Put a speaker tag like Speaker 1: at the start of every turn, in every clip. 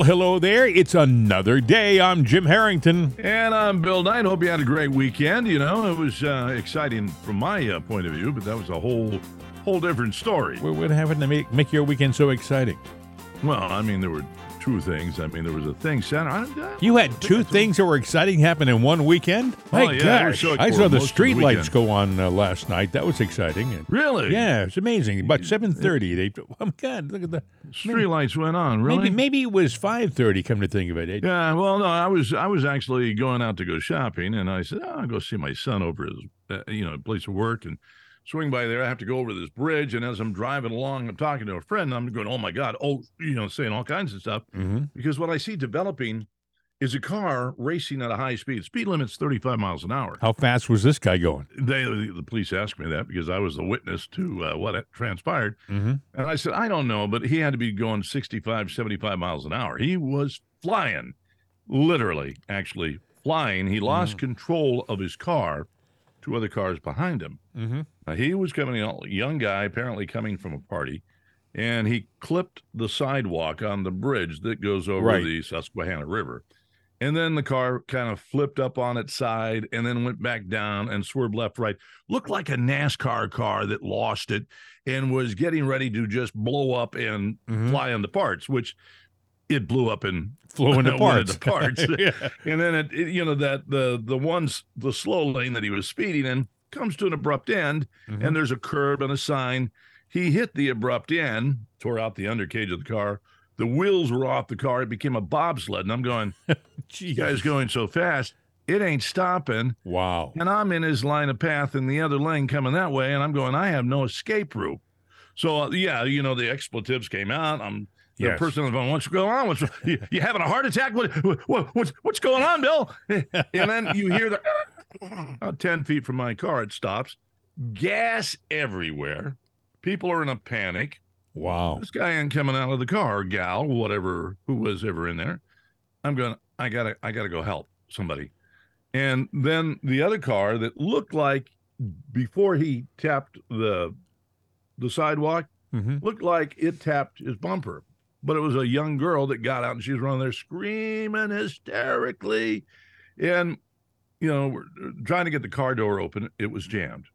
Speaker 1: Well, hello there. It's another day. I'm Jim Harrington.
Speaker 2: And I'm Bill Knight. Hope you had a great weekend. You know, it was uh, exciting from my uh, point of view, but that was a whole, whole different story.
Speaker 1: What what happened to make, make your weekend so exciting?
Speaker 2: Well, I mean, there were two things. I mean, there was a thing center. I, I,
Speaker 1: You had two things that were exciting happen in one weekend? My
Speaker 2: Oh, yeah,
Speaker 1: gosh. I saw the
Speaker 2: most of the
Speaker 1: street lights go on uh, last night. That was exciting. And-
Speaker 2: really?
Speaker 1: yeah, it's amazing. About 7.30. They, oh, my God, look at the...
Speaker 2: Street lights went on. Really?
Speaker 1: Maybe, maybe it was 5.30, come to think of it. It-
Speaker 2: Yeah. Well, no, I was I was actually going out to go shopping, and I said, oh, I'll go see my son over at his uh, you know place of work and. Swing by there, I have to go over this bridge, and as I'm driving along, I'm talking to a friend. I'm going, "Oh my God!" Oh, you know, saying all kinds of stuff.
Speaker 1: Mhm.
Speaker 2: because what I see developing is a car racing at a high speed. Speed limit's 35 miles an hour.
Speaker 1: How fast was this guy going?
Speaker 2: They, the police asked me that because I was the witness to uh, what transpired.
Speaker 1: Mm-hmm.
Speaker 2: And I said, I don't know, but he had to be going 65, 75 miles an hour. He was flying, literally, actually flying. He lost control of his car, two other cars behind him.
Speaker 1: Mm-hmm.
Speaker 2: Now, he was coming, a young guy, apparently coming from a party, and he clipped the sidewalk on the bridge that goes over
Speaker 1: Right.
Speaker 2: the Susquehanna River. And then the car kind of flipped up on its side and then went back down and swerved left, right. Looked like a NASCAR car that lost it and was getting ready to just blow up and
Speaker 1: Mhm.
Speaker 2: fly into parts, which it blew up and
Speaker 1: Flew into parts.
Speaker 2: parts.
Speaker 1: yeah.
Speaker 2: and then it, it- you know that the the ones the slow lane that he was speeding in comes to an abrupt end
Speaker 1: Mhm.
Speaker 2: and there's a curb and a sign he hit the abrupt end tore out the undercage of the car the wheels were off the car it became a bobsled and i'm going you guys going so fast it ain't stopping
Speaker 1: Wow.
Speaker 2: and i'm in his line of path in the other lane coming that way and i'm going i have no escape route so uh, yeah you know the expletives came out i'm the
Speaker 1: Yes.
Speaker 2: person on the phone, what's going on? What's you, you having a heart attack? What, what what's what's going on, Bill? And then you hear the about 10 feet from my car, it stops. Gas everywhere. People are in a panic.
Speaker 1: Wow.
Speaker 2: This guy ain't coming out of the car, gal, whatever, who was ever in there. I'm going, I gotta, I gotta go help somebody. And then the other car that looked like before he tapped the the sidewalk,
Speaker 1: Mm-hmm.
Speaker 2: looked like it tapped his bumper. But it was a young girl that got out and she was running there screaming hysterically. And, you know, we're uh, trying to get the car door open. It was jammed.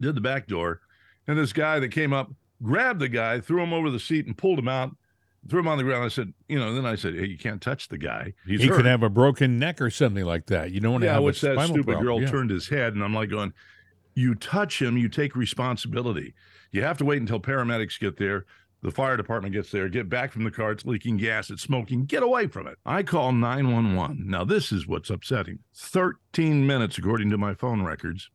Speaker 2: Did the back door. And this guy that came up grabbed the guy, threw him over the seat, and pulled him out, threw him on the ground. I said, you know, then I said, hey, you can't touch the guy. He's
Speaker 1: he
Speaker 2: hurt.
Speaker 1: could have a broken neck or something like that. You don't want to
Speaker 2: yeah,
Speaker 1: have
Speaker 2: which
Speaker 1: a
Speaker 2: that stupid
Speaker 1: problem.
Speaker 2: girl
Speaker 1: Yeah.
Speaker 2: turned his head, and I'm like going, you touch him, you take responsibility. You have to wait until paramedics get there, the fire department gets there, get back from the car, it's leaking gas, it's smoking, get away from it. I call 911. Now, this is what's upsetting. 13 minutes, according to my phone records.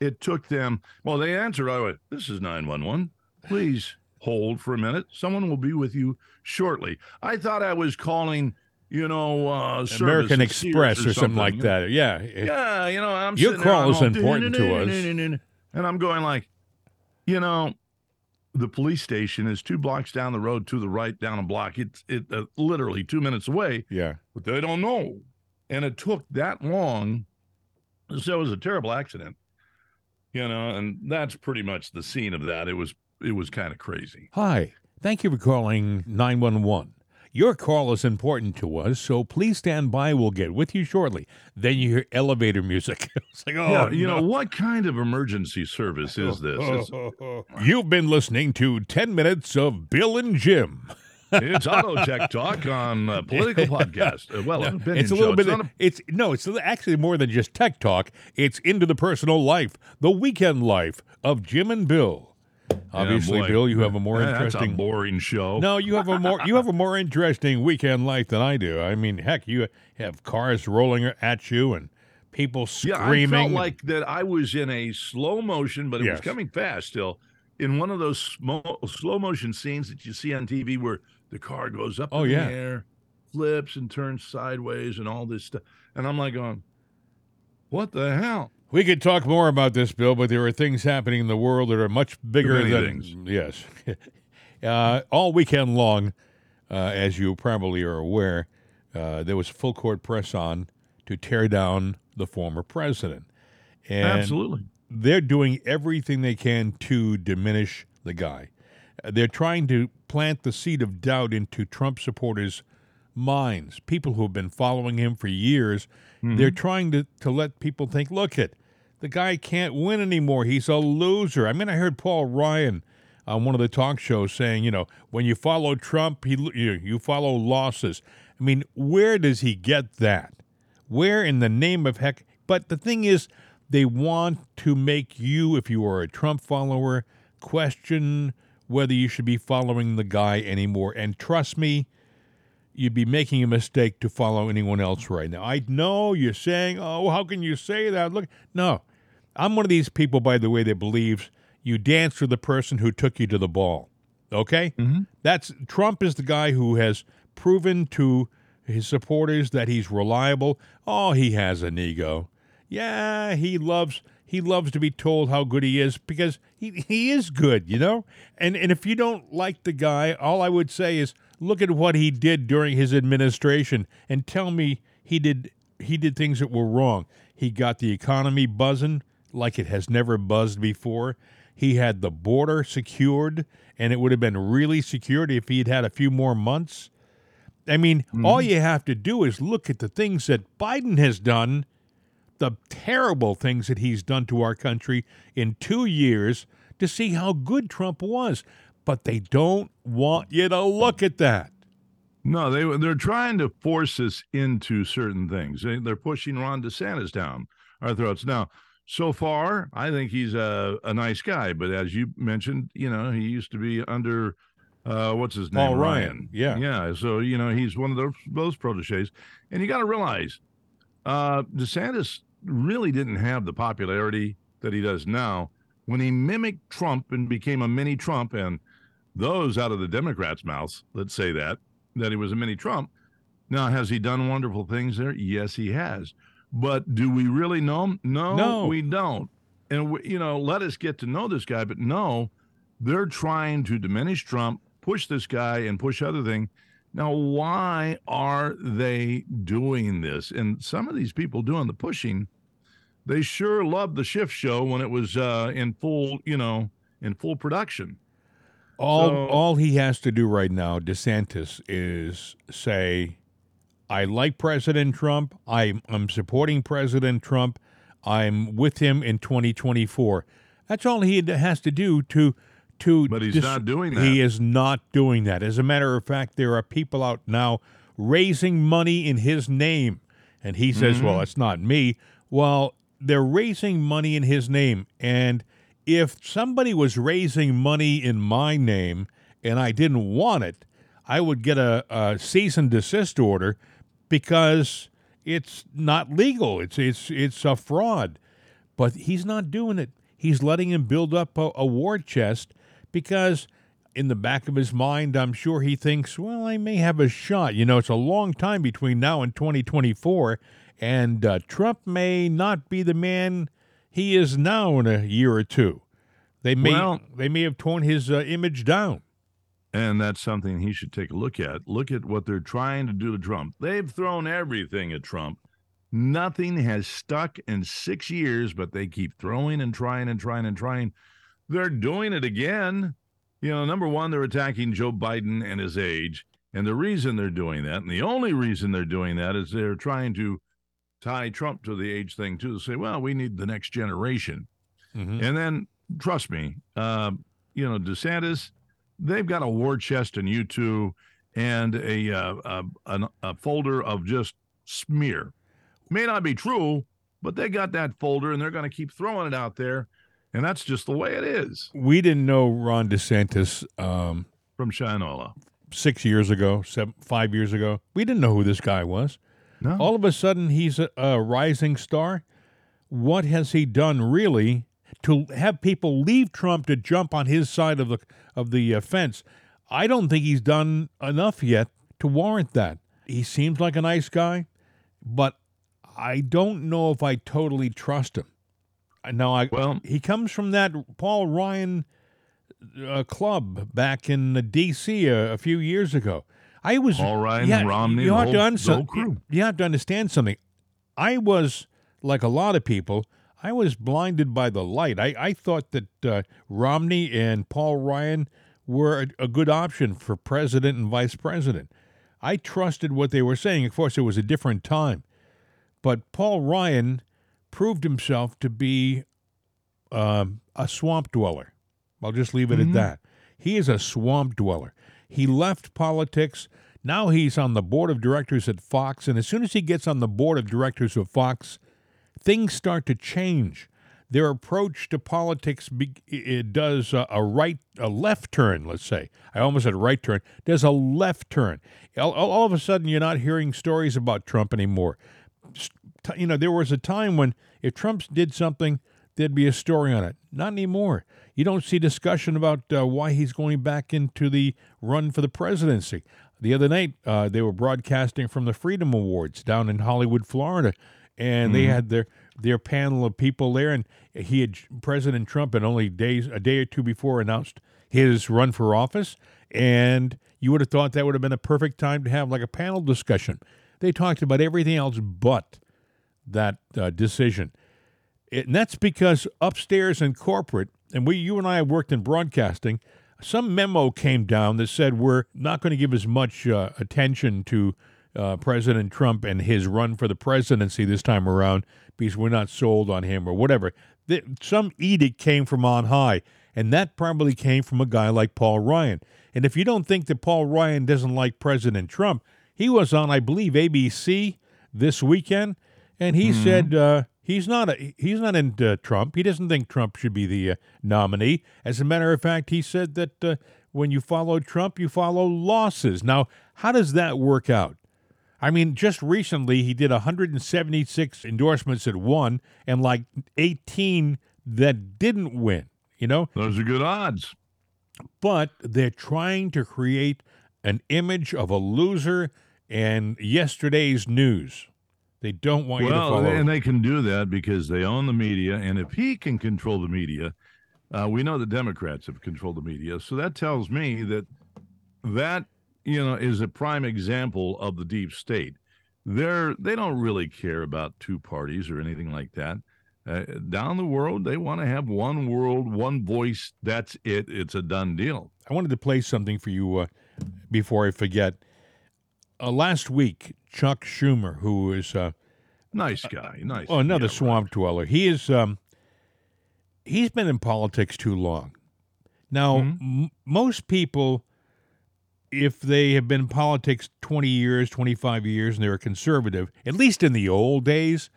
Speaker 2: It took them, well, they answered right away. This is 911. Please hold for a minute. Someone will be with you shortly. I thought I was calling, you know, uh,
Speaker 1: American Express or something like that. Yeah.
Speaker 2: Yeah, you know, I'm
Speaker 1: Your call is important to us.
Speaker 2: and I'm going like, you know, the police station is two blocks down the road to the right, down a block. It's it uh, literally two minutes away,
Speaker 1: Yeah.
Speaker 2: but they don't know, and it took that long. So it was a terrible accident, you know, and that's pretty much the scene of that. It was it was kind of crazy.
Speaker 1: Hi. Thank you for calling 911. Your call is important to us, so please stand by. We'll get with you shortly. Then you hear elevator music. it's like, oh,
Speaker 2: yeah, you
Speaker 1: no.
Speaker 2: know what kind of emergency service is this? It's,
Speaker 1: You've been listening to 10 minutes of Bill and Jim.
Speaker 2: it's Auto Tech Talk on uh, political podcast. Uh, well, opinion
Speaker 1: It's a little
Speaker 2: show.
Speaker 1: bit.
Speaker 2: It's
Speaker 1: Of,
Speaker 2: a-
Speaker 1: it's no. It's actually more than just tech talk. It's into the personal life, the weekend life of Jim and Bill. Obviously,
Speaker 2: boy.
Speaker 1: Bill, you have a more
Speaker 2: Yeah, That's a
Speaker 1: interesting.
Speaker 2: boring show.
Speaker 1: No, you have a more you have a more interesting weekend life than I do. I mean, heck, you have cars rolling at you and people screaming. yeah.
Speaker 2: I felt like that I was in a slow motion, but it
Speaker 1: Yes.
Speaker 2: was coming fast still. In one of those smo- slow motion scenes that you see on TV where the car goes up
Speaker 1: Oh,
Speaker 2: in
Speaker 1: yeah.
Speaker 2: the air, flips and turns sideways and all this stuff. And I'm like going, what the hell?
Speaker 1: We could talk more about this, Bill, but there are things happening in the world that are much bigger than
Speaker 2: things.
Speaker 1: yes. uh, all weekend long, uh, as you probably are aware, uh, there was full court press on to tear down the former president, and
Speaker 2: Absolutely.
Speaker 1: they're doing everything they can to diminish the guy. Uh, They're trying to plant the seed of doubt into Trump supporters' minds, people who have been following him for years, they're mm-hmm. trying to, to let people think, look it, the guy can't win anymore. He's a loser. I mean, I heard Paul Ryan on one of the talk shows saying, you know, when you follow Trump, he you, you follow losses. I mean, where does he get that? Where in the name of heck? But the thing is, they want to make you, if you are a Trump follower, question whether you should be following the guy anymore. And trust me, you'd be making a mistake to follow anyone else right now. I know you're saying, oh, how can you say that? Look, no. I'm one of these people, by the way, that believes you dance with the person who took you to the ball. Okay? Mm-hmm. That's Trump is the guy who has proven to his supporters that he's reliable. Oh, he has an ego. Yeah, he loves he loves to be told how good he is because he, he is good, you know? And and if you don't like the guy, all I would say is look at what he did during his administration and tell me he did he did things that were wrong. He got the economy buzzing like it has never buzzed before. He had the border secured, and it would have been really secured if he had had a few more months. I mean, mm-hmm. all you have to do is look at the things that Biden has done, the terrible things that he's done to our country in two years to see how good Trump was. But they don't want you to look at that.
Speaker 2: No, they they're trying to force us into certain things. They, they're pushing Ron DeSantis down our throats. Now, so far, I think he's a, a nice guy, but as you mentioned, you know, he used to be under uh, what's his name?
Speaker 1: Paul Ryan. Yeah.
Speaker 2: Yeah. So, you know, he's one of those those proteges. And you got to realize uh DeSantis really didn't have the popularity that he does now when he mimicked Trump and became a mini Trump and those out of the Democrats' mouths, let's say that, that he was a mini Trump. Now, has he done wonderful things there? Yes, he has. But do we really know him? No,
Speaker 1: No.
Speaker 2: we don't. And, we, you know, let us get to know this guy. But no, they're trying to diminish Trump, push this guy, and push other things. Now, why are they doing this? And some of these people doing the pushing, they sure loved the shift show when it was uh, in full, you know, in full production.
Speaker 1: All
Speaker 2: So-
Speaker 1: all he has to do right now, DeSantis, is say, "I like President Trump. I'm I'm supporting President Trump. I'm with him in 2024." That's all he has to do to to.
Speaker 2: But he's
Speaker 1: dis-
Speaker 2: not doing that.
Speaker 1: He is not doing that. As a matter of fact, there are people out now raising money in his name, and he says,
Speaker 2: Mm-hmm.
Speaker 1: "Well, it's not me." Well, they're raising money in his name, and if somebody was raising money in my name and I didn't want it, I would get a, a cease and desist order because it's not legal. It's it's it's a fraud. But he's not doing it. He's letting him build up a, a war chest because in the back of his mind, I'm sure he thinks, well, I may have a shot. You know, it's a long time between now and 2024, and uh, Trump may not be the man he is now in a year or two. They may
Speaker 2: Well-
Speaker 1: they may have torn his uh, image down.
Speaker 2: And that's something he should take a look at. Look at what they're trying to do to Trump. They've thrown everything at Trump. Nothing has stuck in six years, but they keep throwing and trying and trying and trying. They're doing it again. You know, number one, they're attacking Joe Biden and his age. And the reason they're doing that, and the only reason they're doing that, is they're trying to tie Trump to the age thing, too. Say, well, we need the next generation.
Speaker 1: Mhm.
Speaker 2: And then, trust me, uh, you know, DeSantis, they've got a war chest in you two and a, uh, a, an- a folder of just smear. May not be true, but they got that folder and they're going to keep throwing it out there. And that's just the way it is
Speaker 1: We didn't know Ron DeSantis um,
Speaker 2: from Shinola.
Speaker 1: six years ago, seven, five years ago. We didn't know who this guy was.
Speaker 2: No.
Speaker 1: All of a sudden, he's a, a rising star. What has he done really to have people leave Trump to jump on his side of the of the uh, fence? I don't think he's done enough yet to warrant that. He seems like a nice guy, but I don't know if I totally trust him. Now, I
Speaker 2: Well-
Speaker 1: he comes from that Paul Ryan uh, club back in uh, D.C. A, a few years ago. I was
Speaker 2: Paul Ryan,
Speaker 1: yeah,
Speaker 2: Romney,
Speaker 1: You have
Speaker 2: whole-
Speaker 1: to
Speaker 2: the
Speaker 1: understand.
Speaker 2: whole crew.
Speaker 1: You have to understand something. I was like a lot of people. I was blinded by the light. I, I thought that uh, Romney and Paul Ryan were a, a good option for president and vice president. I trusted what they were saying. Of course, it was a different time. But Paul Ryan proved himself to be um, a swamp dweller. I'll just leave it mm-hmm. at that. He is a swamp dweller. He left politics. Now he's on the board of directors at Fox. And as soon as he gets on the board of directors of Fox, things start to change. Their approach to politics it does a, a right, a left turn. Let's say I almost said right turn. Does a left turn. All, all of a sudden, you're not hearing stories about Trump anymore. You know, there was a time when if Trump did something, there'd be a story on it. Not anymore. You don't see discussion about uh, why he's going back into the run for the presidency. The other night, uh, they were broadcasting from the Freedom Awards down in Hollywood, Florida, and mm-hmm. they had their their panel of people there, and he had President Trump, and only days a day or two before announced his run for office, and you would have thought that would have been a perfect time to have like a panel discussion. They talked about everything else but that uh, decision. It, and that's because upstairs in corporate, and we, you and I have worked in broadcasting, some memo came down that said we're not going to give as much uh, attention to uh, President Trump and his run for the presidency this time around because we're not sold on him or whatever. The, some edict came from on high, and that probably came from a guy like Paul Ryan. And if you don't think that Paul Ryan doesn't like President Trump, he was on, I believe, ABC this weekend, and he mm-hmm. said uh, he's not a, he's not into Trump. He doesn't think Trump should be the uh, nominee. As a matter of fact, he said that uh, when you follow Trump, you follow losses. Now, how does that work out? I mean, just recently he did 176 endorsements that won and like 18 that didn't win, you know?
Speaker 2: Those are good odds.
Speaker 1: But they're trying to create an image of a loser and yesterday's news. They don't want
Speaker 2: well,
Speaker 1: you to follow.
Speaker 2: And they can do that because they own the media. And if he can control the media, uh, we know the Democrats have controlled the media. So that tells me that that you know, is a prime example of the deep state. They're they don't really care about two parties or anything like that. Uh, down the world, they want to have one world, one voice. That's it. It's a done deal.
Speaker 1: I wanted to play something for you uh, before I forget. Uh, last week, Chuck Schumer, who is
Speaker 2: a uh, nice guy, nice.
Speaker 1: Oh, another yeah, swamp right. dweller. He is. Um, he's been in politics too long. Now, mm-hmm. m- most people if they have been in politics 20 years, 25 years, and they're a conservative, at least in the old days,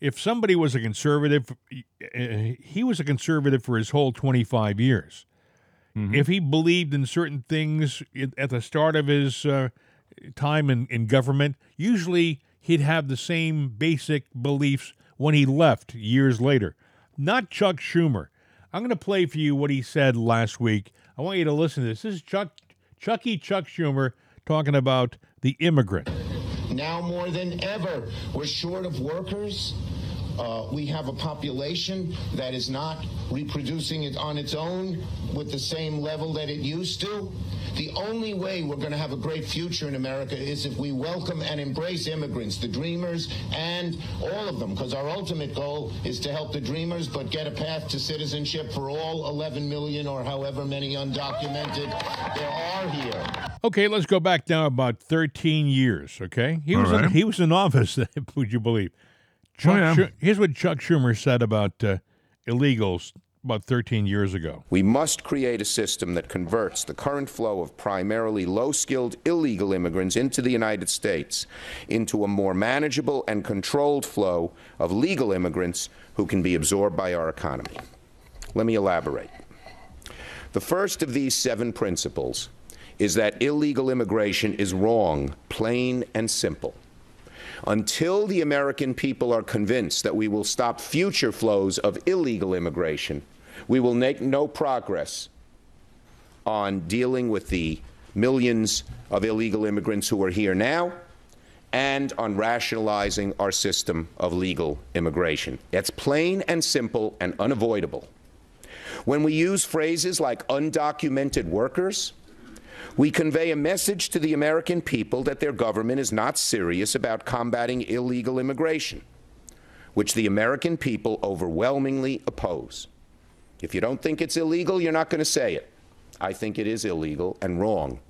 Speaker 1: if somebody was a conservative, eh, he was a conservative for his whole 25 years. Mm-hmm. If he believed in certain things at the start of his uh, time in, in government, usually he'd have the same basic beliefs when he left years later. Not Chuck Schumer. I'm going to play for you what he said last week. I want you to listen to this. This is Chuck Chucky Chuck Schumer talking about the immigrant.
Speaker 3: Now more than ever, we're short of workers. Uh, we have a population that is not reproducing it on its own with the same level that it used to. The only way we're going to have a great future in America is if we welcome and embrace immigrants, the dreamers, and all of them, because our ultimate goal is to help the dreamers, but get a path to citizenship for all 11 million or however many undocumented there are here.
Speaker 1: Okay, let's go back now about 13 years. Okay, he was right. in, he was in office. Would you believe? Chuck, oh, yeah. here's what Chuck Schumer said about uh, illegals about 13 years ago.
Speaker 4: We must create a system that converts the current flow of primarily low skilled illegal immigrants into the United States into a more manageable and controlled flow of legal immigrants who can be absorbed by our economy. Let me elaborate. The first of these seven principles is that illegal immigration is wrong, plain and simple. Until the American people are convinced that we will stop future flows of illegal immigration, we will make no progress on dealing with the millions of illegal immigrants who are here now and on rationalizing our system of legal immigration. It's plain and simple and unavoidable. When we use phrases like undocumented workers, we convey a message to the American people that their government is not serious about combating illegal immigration, which the American people overwhelmingly oppose. If you don't think it's illegal, you're not going to say it. I think it is illegal and wrong,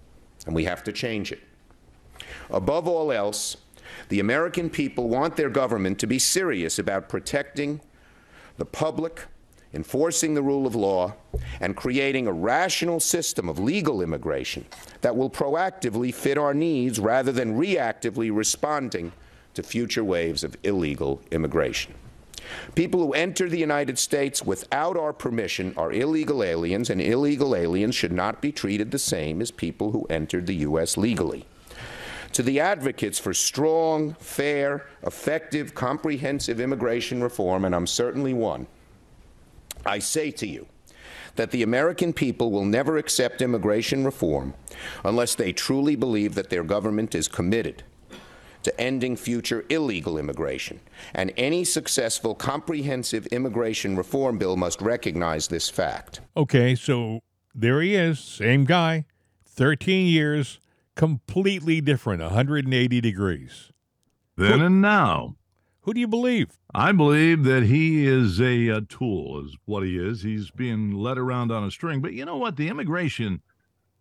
Speaker 4: and we have to change it. Above all else, the American people want their government to be serious about protecting the public, enforcing the rule of law, and creating a rational system of legal immigration that will proactively fit our needs rather than reactively responding to future waves of illegal immigration. People who enter the United States without our permission are illegal aliens, and illegal aliens should not be treated the same as people who entered the U.S. legally. To the advocates for strong, fair, effective, comprehensive immigration reform, and I'm certainly one, I say to you that the American people will never accept immigration reform unless they truly believe that their government is committed to ending future illegal immigration. And any successful comprehensive immigration reform bill must recognize this fact.
Speaker 1: Okay, so there he is, same guy, 13 years, completely different, 180 degrees.
Speaker 2: Then and now.
Speaker 1: Who do you believe?
Speaker 2: I believe that he is a, a, tool, is what he is. He's being led around on a string. But you know what? The immigration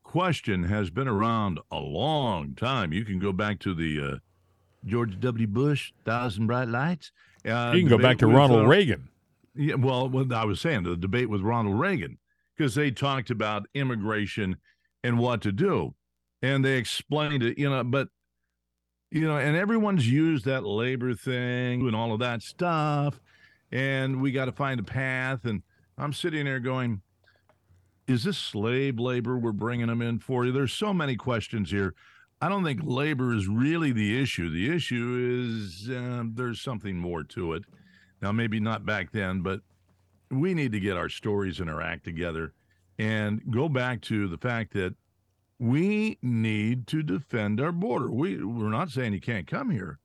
Speaker 2: question has been around a long time. You can go back to the uh, George W. Bush, Thousand Bright Lights.
Speaker 1: Uh, you can go back to with, Ronald uh, Reagan.
Speaker 2: Yeah, well, what I was saying, the debate with Ronald Reagan, because they talked about immigration and what to do. And they explained it, you know, but, you know, and everyone's used that labor thing and all of that stuff. And we got to find a path. And I'm sitting there going, is this slave labor we're bringing them in for? You? There's so many questions here. I don't think labor is really the issue. The issue is uh, there's something more to it. Now, maybe not back then, but we need to get our stories and our act together and go back to the fact that we need to defend our border. We, we're not saying you can't come here,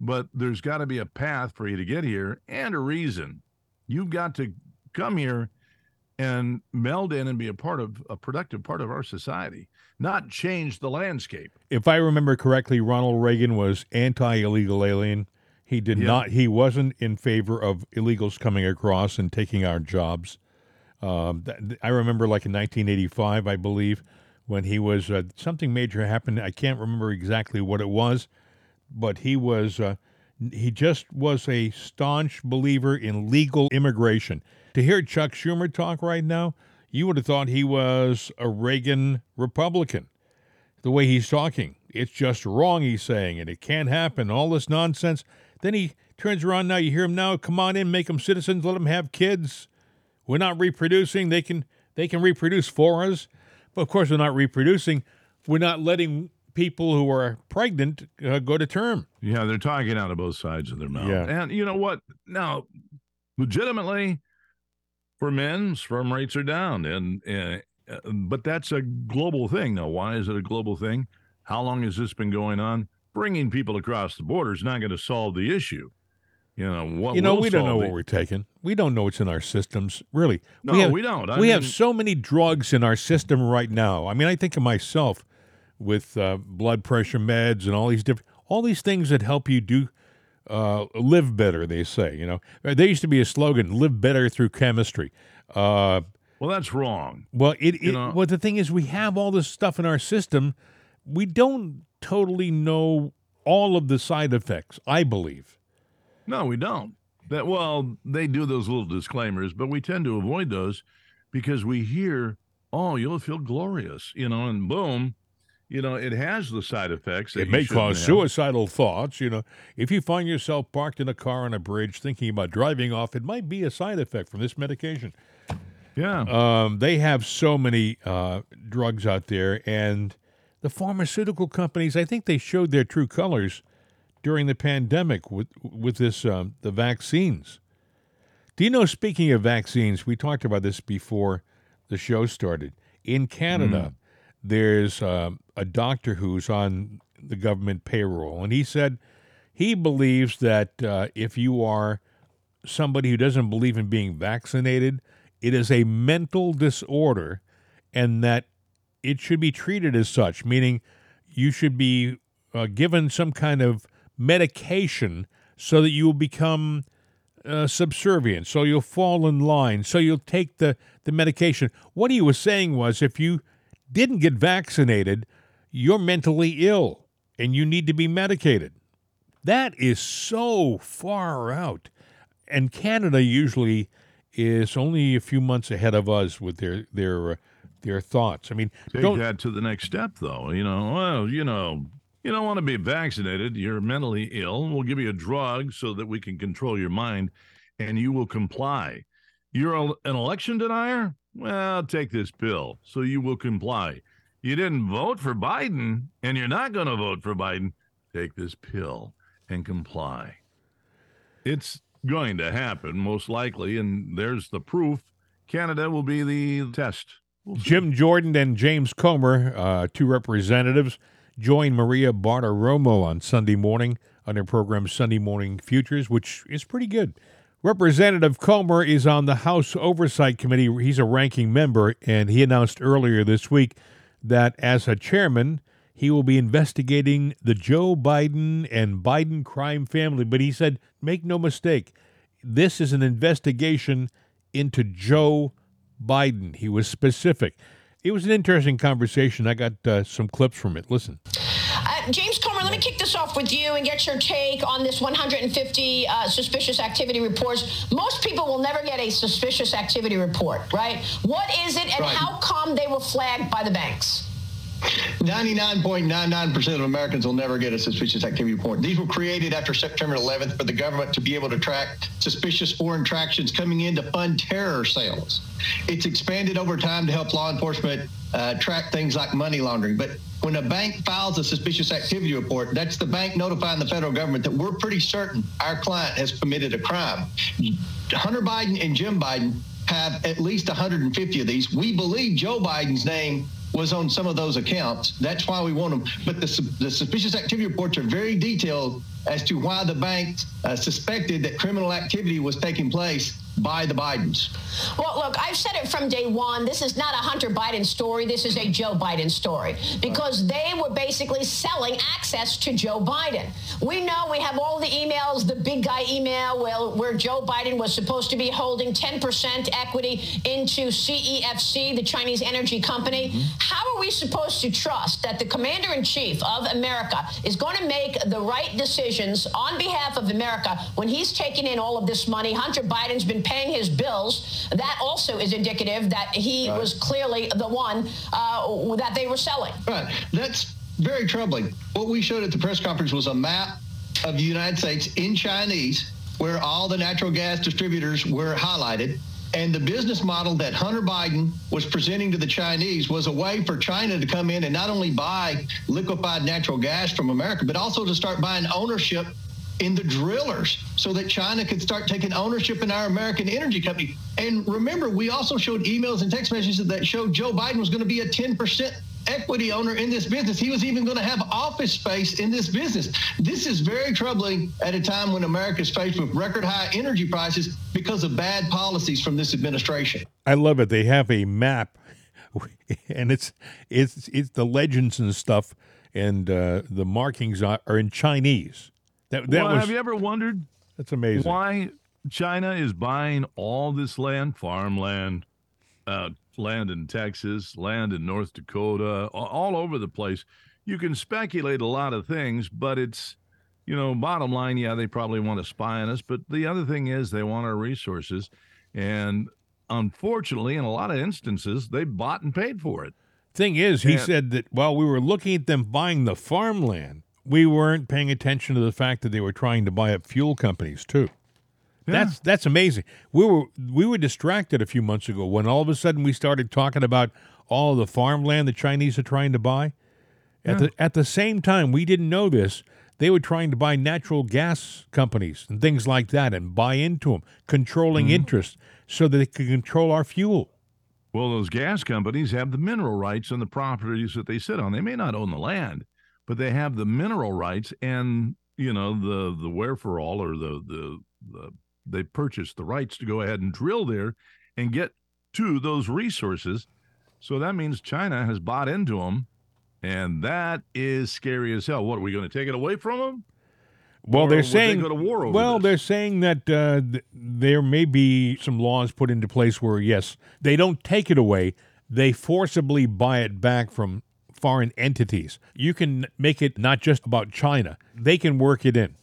Speaker 2: but there's got to be a path for you to get here and a reason. You've got to come here and meld in and be a part of a productive part of our society, not change the landscape.
Speaker 1: If I remember correctly, Ronald Reagan was anti-illegal alien. He did yeah. not. He wasn't in favor of illegals coming across and taking our jobs. Um, I remember, like in 1985, I believe, when he was uh, something major happened. I can't remember exactly what it was, but he was. Uh, he just was a staunch believer in legal immigration. To hear Chuck Schumer talk right now, you would have thought he was a Reagan Republican. The way he's talking, it's just wrong, he's saying, and it can't happen, all this nonsense. Then he turns around now, you hear him now, come on in, make them citizens, let them have kids. We're not reproducing, they can they can reproduce for us. But of course, we're not reproducing. We're not letting people who are pregnant uh, go to term.
Speaker 2: Yeah, they're talking out of both sides of their mouth. Yeah. And you know what? Now, legitimately, for men, sperm rates are down, and, and uh, but that's a global thing. Now, why is it a global thing? How long has this been going on? Bringing people across the border is not going to solve the issue. You know what?
Speaker 1: You know, we don't know the... what we're taking. We don't know what's in our systems. Really,
Speaker 2: no,
Speaker 1: we, have,
Speaker 2: we don't.
Speaker 1: I we mean... have so many drugs in our system right now. I mean, I think of myself with uh, blood pressure meds and all these different, all these things that help you do uh, live better, they say. You know, there used to be a slogan: "Live better through chemistry." Uh,
Speaker 2: well, that's wrong.
Speaker 1: Well, it, it well the thing is, we have all this stuff in our system. We don't totally know all of the side effects. I believe.
Speaker 2: No, we don't. That well, they do those little disclaimers, but we tend to avoid those because we hear, "Oh, you'll feel glorious," you know, and boom, you know, it has the side effects.
Speaker 1: it may cause have. suicidal thoughts. You know, if you find yourself parked in a car on a bridge thinking about driving off, it might be a side effect from this medication.
Speaker 2: Yeah.
Speaker 1: Um, they have so many uh, drugs out there, and the pharmaceutical companies, I think they showed their true colors during the pandemic with with this um, the vaccines. Do you know? Speaking of vaccines, we talked about this before the show started. In Canada, mm. there's uh, a doctor who's on the government payroll, and he said he believes that uh, if you are somebody who doesn't believe in being vaccinated, it is a mental disorder, and that it should be treated as such, meaning you should be uh, given some kind of medication so that you will become uh, subservient, so you'll fall in line, so you'll take the, the medication. What he was saying was if you didn't get vaccinated, you're mentally ill. and you need to be medicated. That is so far out. And Canada usually is only a few months ahead of us with their their uh, their thoughts. I mean,
Speaker 2: Take that to the next step, though. You know, well, you know, you don't want to be vaccinated. You're mentally ill. We'll give you a drug so that we can control your mind, and you will comply. You're an election denier. Well, take this pill so you will comply. You didn't vote for Biden, and you're not going to vote for Biden. Take this pill and comply. It's going to happen, most likely, and there's the proof. Canada will be the test. We'll.
Speaker 1: Jim Jordan and James Comer, uh, two representatives, joined Maria Bartiromo on Sunday morning on her program Sunday Morning Futures, which is pretty good. Representative Comer is on the House Oversight Committee. He's a ranking member, and he announced earlier this week that as a chairman, he will be investigating the Joe Biden and Biden crime family. But he said, make no mistake, this is an investigation into Joe Biden. He was specific. It was an interesting conversation. I got uh, some clips from it. Listen.
Speaker 5: Uh, James Comer, let me kick this off with you and get your take on this 150 uh, suspicious activity reports. Most people will never get a suspicious activity report, right? What is it, and
Speaker 6: Right.
Speaker 5: how come they were flagged by the banks?
Speaker 6: 99.99% of Americans will never get a suspicious activity report. These were created after September 11th for the government to be able to track suspicious foreign tractions coming in to fund terror sales. It's expanded over time to help law enforcement uh, track things like money laundering. But when a bank files a suspicious activity report, that's the bank notifying the federal government that we're pretty certain our client has committed a crime. Hunter Biden and Jim Biden have at least 150 of these. We believe Joe Biden's name was on some of those accounts. That's why we want them. But the, the suspicious activity reports are very detailed as to why the bank uh, suspected that criminal activity was taking place by the Bidens.
Speaker 5: Well, look, I've said it from day one. This is not a Hunter Biden story. This is a Joe Biden story because they were basically selling access to Joe Biden. We know we have all the emails, the big guy email where, where Joe Biden was supposed to be holding 10% equity into CEFC, the Chinese energy company. Mm-hmm. How are we supposed to trust that the commander in chief of America is going to make the right decisions on behalf of America when he's taking in all of this money? Hunter Biden's been paying his bills. That also is indicative that he was clearly the one uh, that they were selling.
Speaker 6: Right. That's very troubling. What we showed at the press conference was a map of the United States in Chinese where all the natural gas distributors were highlighted. And the business model that Hunter Biden was presenting to the Chinese was a way for China to come in and not only buy liquefied natural gas from America, but also to start buying ownership in the drillers so that China could start taking ownership in our American energy company. And remember, we also showed emails and text messages that showed Joe Biden was going to be a 10% equity owner in this business. He was even going to have office space in this business. This is very troubling at a time when America is faced with record high energy prices because of bad policies from this administration.
Speaker 1: I love it. They have a map, and it's it's it's the legends and stuff, and uh, the markings are, are in Chinese. That that
Speaker 2: well,
Speaker 1: was
Speaker 2: have you ever wondered
Speaker 1: that's amazing.
Speaker 2: why China is buying all this land, farmland, uh, land in Texas, land in North Dakota, all over the place. You can speculate a lot of things, but it's, you know, bottom line, yeah, they probably want to spy on us. But the other thing is they want our resources. And unfortunately, in a lot of instances, they bought and paid for it.
Speaker 1: Thing is, he
Speaker 2: Yeah.
Speaker 1: said that while we were looking at them buying the farmland, we weren't paying attention to the fact that they were trying to buy up fuel companies too. That's that's amazing. We were we were distracted a few months ago when all of a sudden we started talking about all the farmland the Chinese are trying to buy. At the at the same time, we didn't know this. They were trying to buy natural gas companies and things like that and buy into them, controlling mm-hmm. interest so that they could control our fuel.
Speaker 2: Well, those gas companies have the mineral rights on the properties that they sit on. They may not own the land, but they have the mineral rights and you know the the where for all or the the the they purchase the rights to go ahead and drill there and get to those resources. So that means China has bought into them, and that is scary as hell. What are we going to take it away from them?
Speaker 1: Well,
Speaker 2: Or
Speaker 1: they're
Speaker 2: they
Speaker 1: saying
Speaker 2: go to war over
Speaker 1: Well,
Speaker 2: this?
Speaker 1: they're saying that uh, th- there may be some laws put into place where yes, they don't take it away; they forcibly buy it back from foreign entities. You can make it not just about China. They can work it in.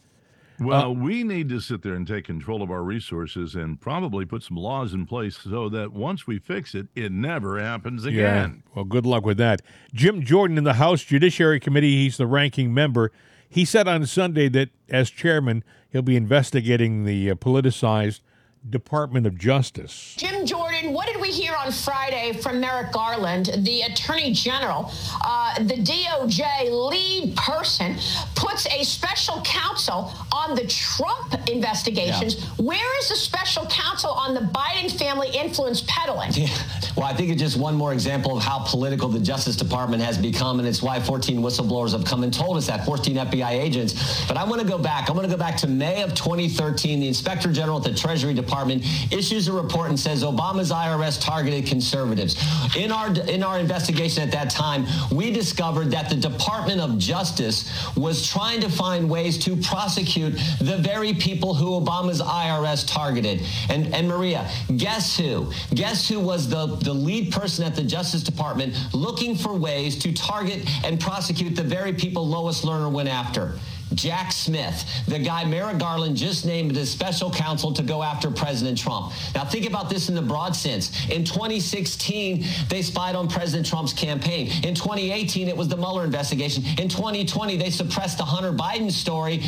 Speaker 2: Well, uh, we need to sit there and take control of our resources and probably put some laws in place so that once we fix it, it never happens again.
Speaker 1: Yeah. Well, good luck with that. Jim Jordan in the House Judiciary Committee, he's the ranking member. He said on Sunday that as chairman, he'll be investigating the uh, politicized Department of Justice.
Speaker 5: Jim Jordan, what did we hear on Friday from Merrick Garland, the Attorney General? Uh, the DOJ lead person puts a special counsel on the Trump investigations. Yeah. Where is the special counsel on the Biden family influence peddling? Yeah.
Speaker 7: Well, I think it's just one more example of how political the Justice Department has become, and it's why 14 whistleblowers have come and told us that, 14 FBI agents. But I want to go back. I want to go back to May of 2013. The Inspector General at the Treasury Department Department issues a report and says Obama's IRS targeted conservatives. In our in our investigation at that time, we discovered that the Department of Justice was trying to find ways to prosecute the very people who Obama's IRS targeted. And and Maria, guess who? Guess who was the, the lead person at the Justice Department looking for ways to target and prosecute the very people Lois Lerner went after? Jack Smith, the guy Merrick Garland just named as special counsel to go after President Trump. Now, think about this in the broad sense. In 2016, they spied on President Trump's campaign. In 2018, it was the Mueller investigation. In 2020, they suppressed the Hunter Biden story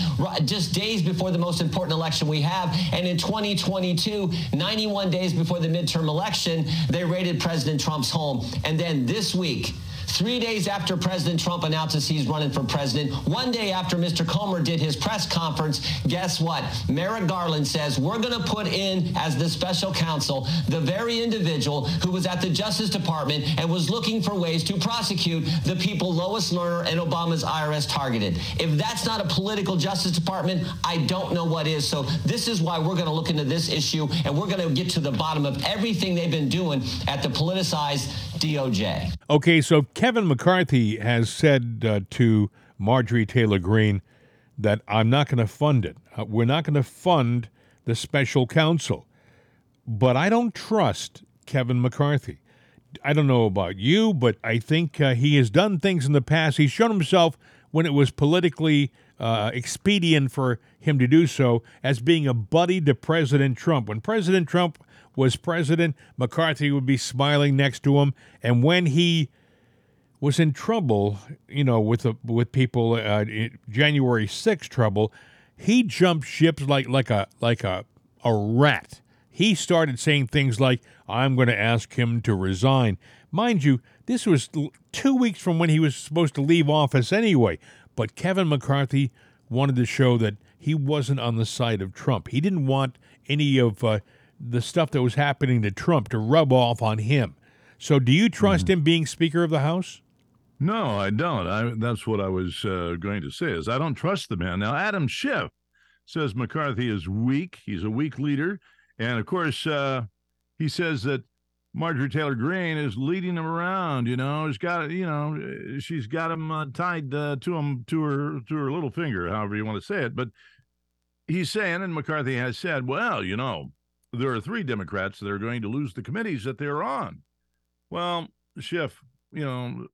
Speaker 7: just days before the most important election we have. And in 2022, 91 days before the midterm election, they raided President Trump's home. And then this week, Three days after President Trump announces he's running for president, one day after Mr. Comer did his press conference, guess what? Merrick Garland says we're going to put in as the special counsel the very individual who was at the Justice Department and was looking for ways to prosecute the people Lois Lerner and Obama's IRS targeted. If that's not a political Justice Department, I don't know what is. So this is why we're going to look into this issue and we're going to get to the bottom of everything they've been doing at the politicized DOJ.
Speaker 1: Okay, so Kevin McCarthy has said uh, to Marjorie Taylor Greene that I'm not going to fund it. Uh, we're not going to fund the special counsel. But I don't trust Kevin McCarthy. I don't know about you, but I think uh, he has done things in the past. He's shown himself when it was politically uh, expedient for him to do so as being a buddy to President Trump. When President Trump was president, McCarthy would be smiling next to him. And when he was in trouble, you know, with the, with people, uh, January 6 trouble, he jumped ships like like a like a a rat. He started saying things like, "I'm going to ask him to resign." Mind you, this was two weeks from when he was supposed to leave office anyway. But Kevin McCarthy wanted to show that he wasn't on the side of Trump. He didn't want any of uh, the stuff that was happening to Trump to rub off on him. So, do you trust mm-hmm. him being Speaker of the House?
Speaker 2: No, I don't. I, that's what I was uh, going to say. Is I don't trust the man. Now, Adam Schiff says McCarthy is weak. He's a weak leader, and of course, uh, he says that Marjorie Taylor Greene is leading him around. You know, has got you know she's got him uh, tied uh, to him to her to her little finger, however you want to say it. But he's saying, and McCarthy has said, well, you know, there are three Democrats that are going to lose the committees that they're on. Well, Schiff, you know,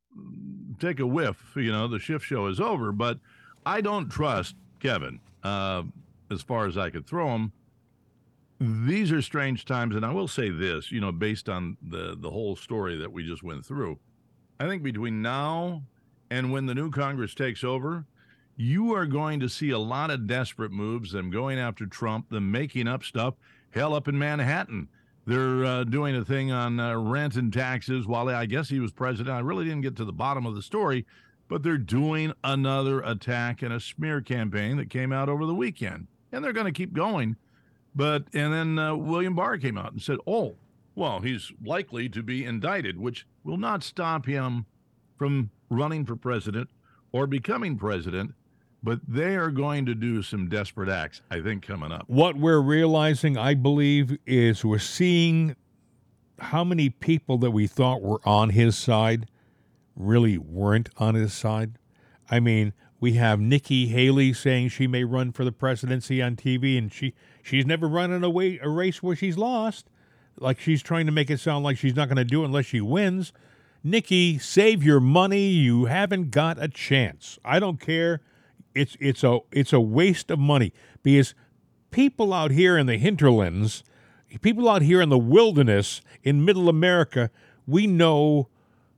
Speaker 2: take a whiff. You know, the Schiff show is over, but I don't trust Kevin uh, as far as I could throw him. These are strange times, and I will say this, you know, based on the the whole story that we just went through, I think between now and when the new Congress takes over, you are going to see a lot of desperate moves, them going after Trump, them making up stuff hell up in Manhattan. They're uh, doing a thing on uh, rent and taxes while I guess he was president. I really didn't get to the bottom of the story, but they're doing another attack and a smear campaign that came out over the weekend. And they're going to keep going. But, and then uh, William Barr came out and said, oh, well, he's likely to be indicted, which will not stop him from running for president or becoming president but they are going to do some desperate acts, I think, coming up.
Speaker 1: What we're realizing, I believe, is we're seeing how many people that we thought were on his side really weren't on his side. I mean, we have Nikki Haley saying she may run for the presidency on TV, and she she's never run in a, way, a race where she's lost. Like she's trying to make it sound like she's not going to do it unless she wins. Nikki, save your money. You haven't got a chance. I don't care. It's it's a it's a waste of money because people out here in the hinterlands, people out here in the wilderness in middle America, we know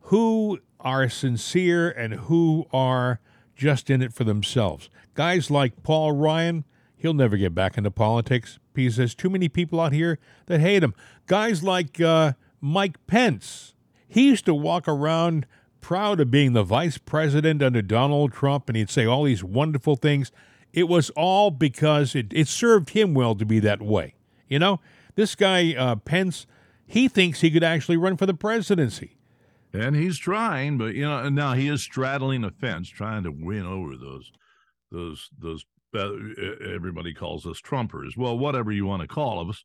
Speaker 1: who are sincere and who are just in it for themselves. Guys like Paul Ryan, he'll never get back into politics because there's too many people out here that hate him. Guys like uh, Mike Pence, he used to walk around proud of being the vice president under Donald Trump, and he'd say all these wonderful things. It was all because it, it served him well to be that way. You know, this guy, uh, Pence, he thinks he could actually run for the presidency.
Speaker 2: And he's trying, but you know, now he is straddling a fence, trying to win over those, those, those. Uh, everybody calls us Trumpers. Well, whatever you want to call us,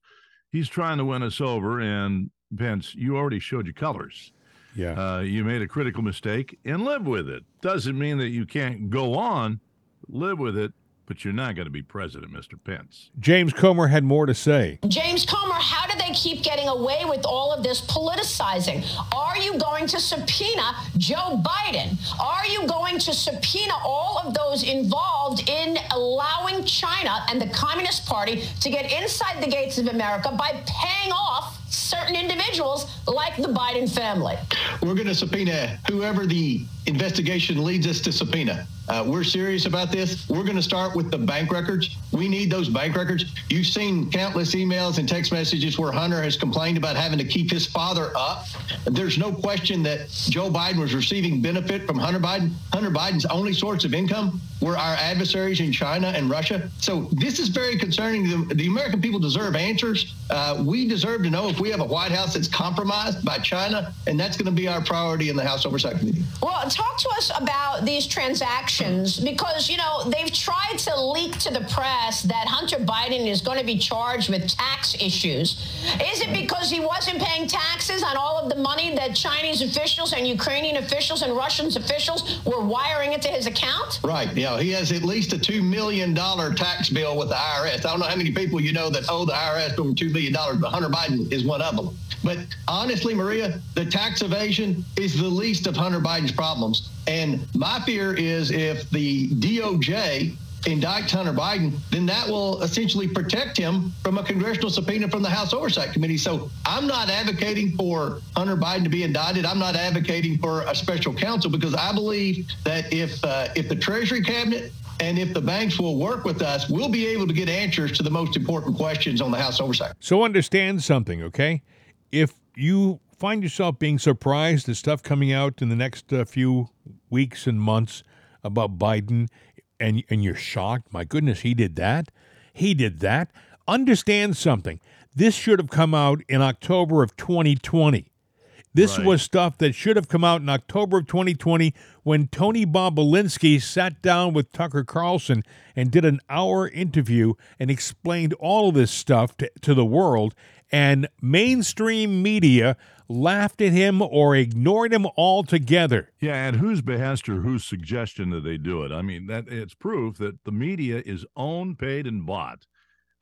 Speaker 2: he's trying to win us over. And Pence, you already showed your colors.
Speaker 1: Yeah.
Speaker 2: Uh, you made a critical mistake and live with it. Doesn't mean that you can't go on, live with it, but you're not going to be president, Mr. Pence.
Speaker 1: James Comer had more to say.
Speaker 5: James Comer, how do they keep getting away with all of this politicizing? Are you going to subpoena Joe Biden? Are you going to subpoena all of those involved in allowing China and the Communist Party to get inside the gates of America by paying off certain individuals like the Biden family?
Speaker 6: We're going to subpoena whoever the investigation leads us to subpoena. Uh, we're serious about this. We're going to start with the bank records. We need those bank records. You've seen countless emails and text messages where Hunter has complained about having to keep his father up. There's no question that Joe Biden was receiving benefit from Hunter Biden. Hunter Biden's only source of income were our adversaries in China and Russia. So this is very concerning. The, the American people deserve answers. Uh, we deserve to know if we have a White House that's compromised by China, and that's going to be our priority in the House Oversight Committee.
Speaker 5: Well, talk to us about these transactions because, you know, they've tried to leak to the press that Hunter Biden is going to be charged with tax issues. Is it because he wasn't paying taxes on all of the money that Chinese officials and Ukrainian officials and Russian officials were wiring into his account?
Speaker 6: Right. Yeah. He has at least a $2 million tax bill with the IRS. I don't know how many people you know that owe the IRS over $2 million, but Hunter Biden is one of them. But honestly, Maria, the tax evasion is the least of Hunter Biden's problems. And my fear is if the DOJ indicts Hunter Biden, then that will essentially protect him from a congressional subpoena from the House Oversight Committee. So I'm not advocating for Hunter Biden to be indicted. I'm not advocating for a special counsel because I believe that if uh, if the Treasury Cabinet and if the banks will work with us, we'll be able to get answers to the most important questions on the House Oversight.
Speaker 1: So understand something, okay? If you find yourself being surprised at stuff coming out in the next uh, few weeks and months about Biden, and and you're shocked, my goodness, he did that, he did that. Understand something. This should have come out in October of 2020. This
Speaker 2: Right.
Speaker 1: was stuff that should have come out in October of 2020 when Tony Bobulinski sat down with Tucker Carlson and did an hour interview and explained all of this stuff to, to the world. And mainstream media laughed at him or ignored him altogether.
Speaker 2: Yeah, at whose behest or whose suggestion did they do it? I mean, that it's proof that the media is owned, paid, and bought,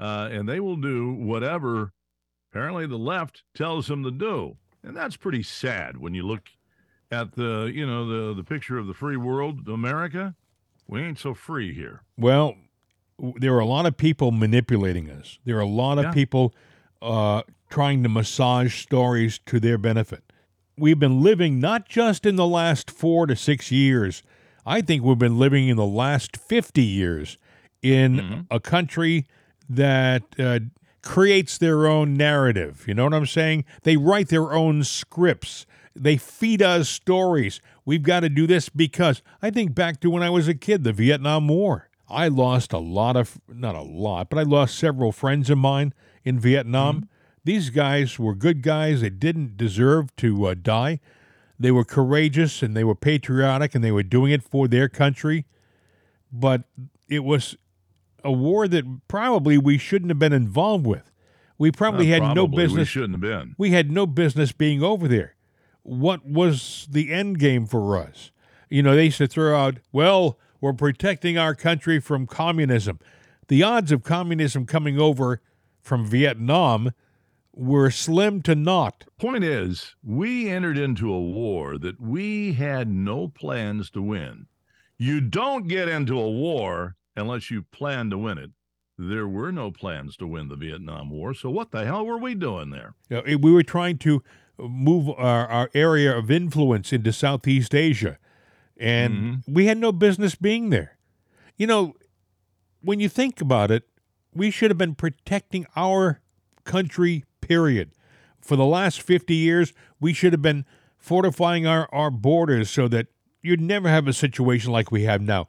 Speaker 2: uh, and they will do whatever apparently the left tells them to do, and that's pretty sad when you look at the you know the the picture of the free world, America. We ain't so free here.
Speaker 1: Well, there are a lot of people manipulating us. There are a lot of
Speaker 2: Yeah.
Speaker 1: people uh, trying to massage stories to their benefit. We've been living not just in the last four to six years, I think we've been living in the last 50 years in a country that uh, creates their own narrative. You know what I'm saying? They write their own scripts. They feed us stories. We've got to do this because I think back to when I was a kid, the Vietnam War. I lost a lot of, not a lot, but I lost several friends of mine in Vietnam. These guys were good guys. They didn't deserve to uh, die. They were courageous and they were patriotic and they were doing it for their country. But it was a war that probably we shouldn't have been involved with. We probably
Speaker 2: Uh,
Speaker 1: had no
Speaker 2: probably We
Speaker 1: business
Speaker 2: shouldn't have been.
Speaker 1: we had no business being over there. What was the end game for us? You know, they used to throw out, well, we're protecting our country from communism. The odds of communism coming over from Vietnam were slim to naught.
Speaker 2: Point is, we entered into a war that we had no plans to win. You don't get into a war unless you plan to win it. There were no plans to win the Vietnam War, so what the hell were we doing there?
Speaker 1: You know, we were trying to move our, our area of influence into Southeast Asia, and
Speaker 2: Mm-hmm.
Speaker 1: we had no business being there. You know, when you think about it, we should have been protecting our country, period. For the last 50 years, we should have been fortifying our, our borders so that you'd never have a situation like we have now.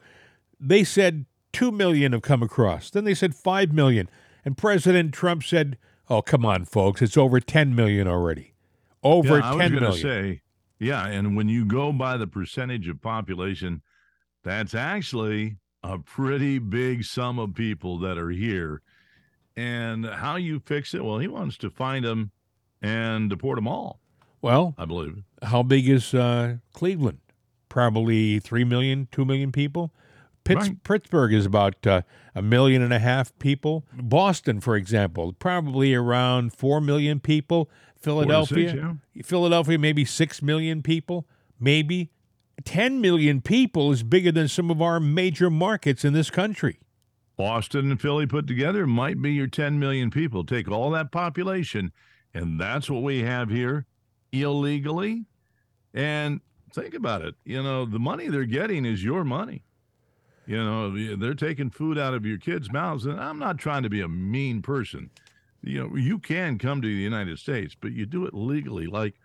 Speaker 1: They said 2 million have come across. Then they said 5 million. And President Trump said, oh, come on, folks, it's over 10 million already. Over
Speaker 2: yeah, I was going to say, yeah, and when you go by the percentage of population, that's actually a pretty big sum of people that are here. And how you fix it? Well, he wants to find them and deport them all.
Speaker 1: well,
Speaker 2: I believe.
Speaker 1: how big is uh, Cleveland? Probably 3 million, 2 million people. Pitts,
Speaker 2: Right.
Speaker 1: Pittsburgh is about uh, a million and a half people. Boston, for example, probably around 4 million people. Philadelphia,
Speaker 2: six,
Speaker 1: Philadelphia, maybe 6 million people. Maybe 10 million people is bigger than some of our major markets in this country.
Speaker 2: Boston and Philly put together might be your 10 million people. Take all that population, and that's what we have here illegally. And think about it. You know, the money they're getting is your money. You know, they're taking food out of your kids' mouths. And I'm not trying to be a mean person. You know, you can come to the United States, but you do it legally, like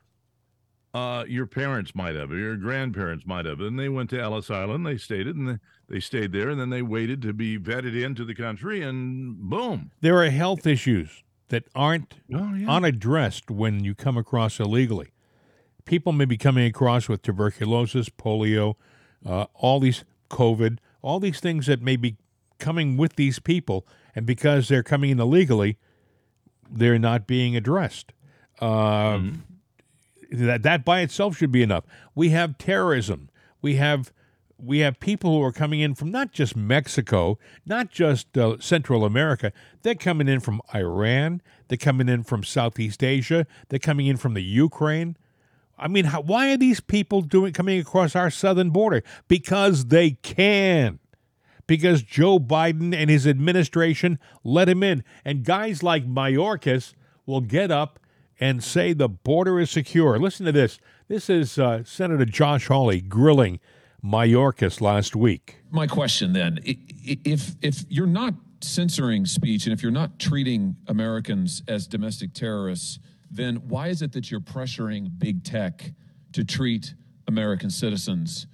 Speaker 2: uh, your parents might have, or your grandparents might have. And they went to Ellis Island, they stayed it, and they, they stayed there, and then they waited to be vetted into the country, and boom.
Speaker 1: There are health issues that aren't
Speaker 2: Oh, yeah.
Speaker 1: unaddressed when you come across illegally. People may be coming across with tuberculosis, polio, uh, all these COVID, all these things that may be coming with these people, and because they're coming in illegally, they're not being addressed. Uh, That that by itself should be enough. We have terrorism. We have we have people who are coming in from not just Mexico, not just uh, Central America. They're coming in from Iran. They're coming in from Southeast Asia. They're coming in from the Ukraine. I mean, how, why are these people doing coming across our southern border? Because they can. Because Joe Biden and his administration let him in, and guys like Mayorkas will get up and say the border is secure. Listen to this. This is uh, Senator Josh Hawley grilling Mayorkas last week.
Speaker 8: my question then if if you're not censoring speech and if you're not treating americans as domestic terrorists then why is it that you're pressuring big tech to treat american citizens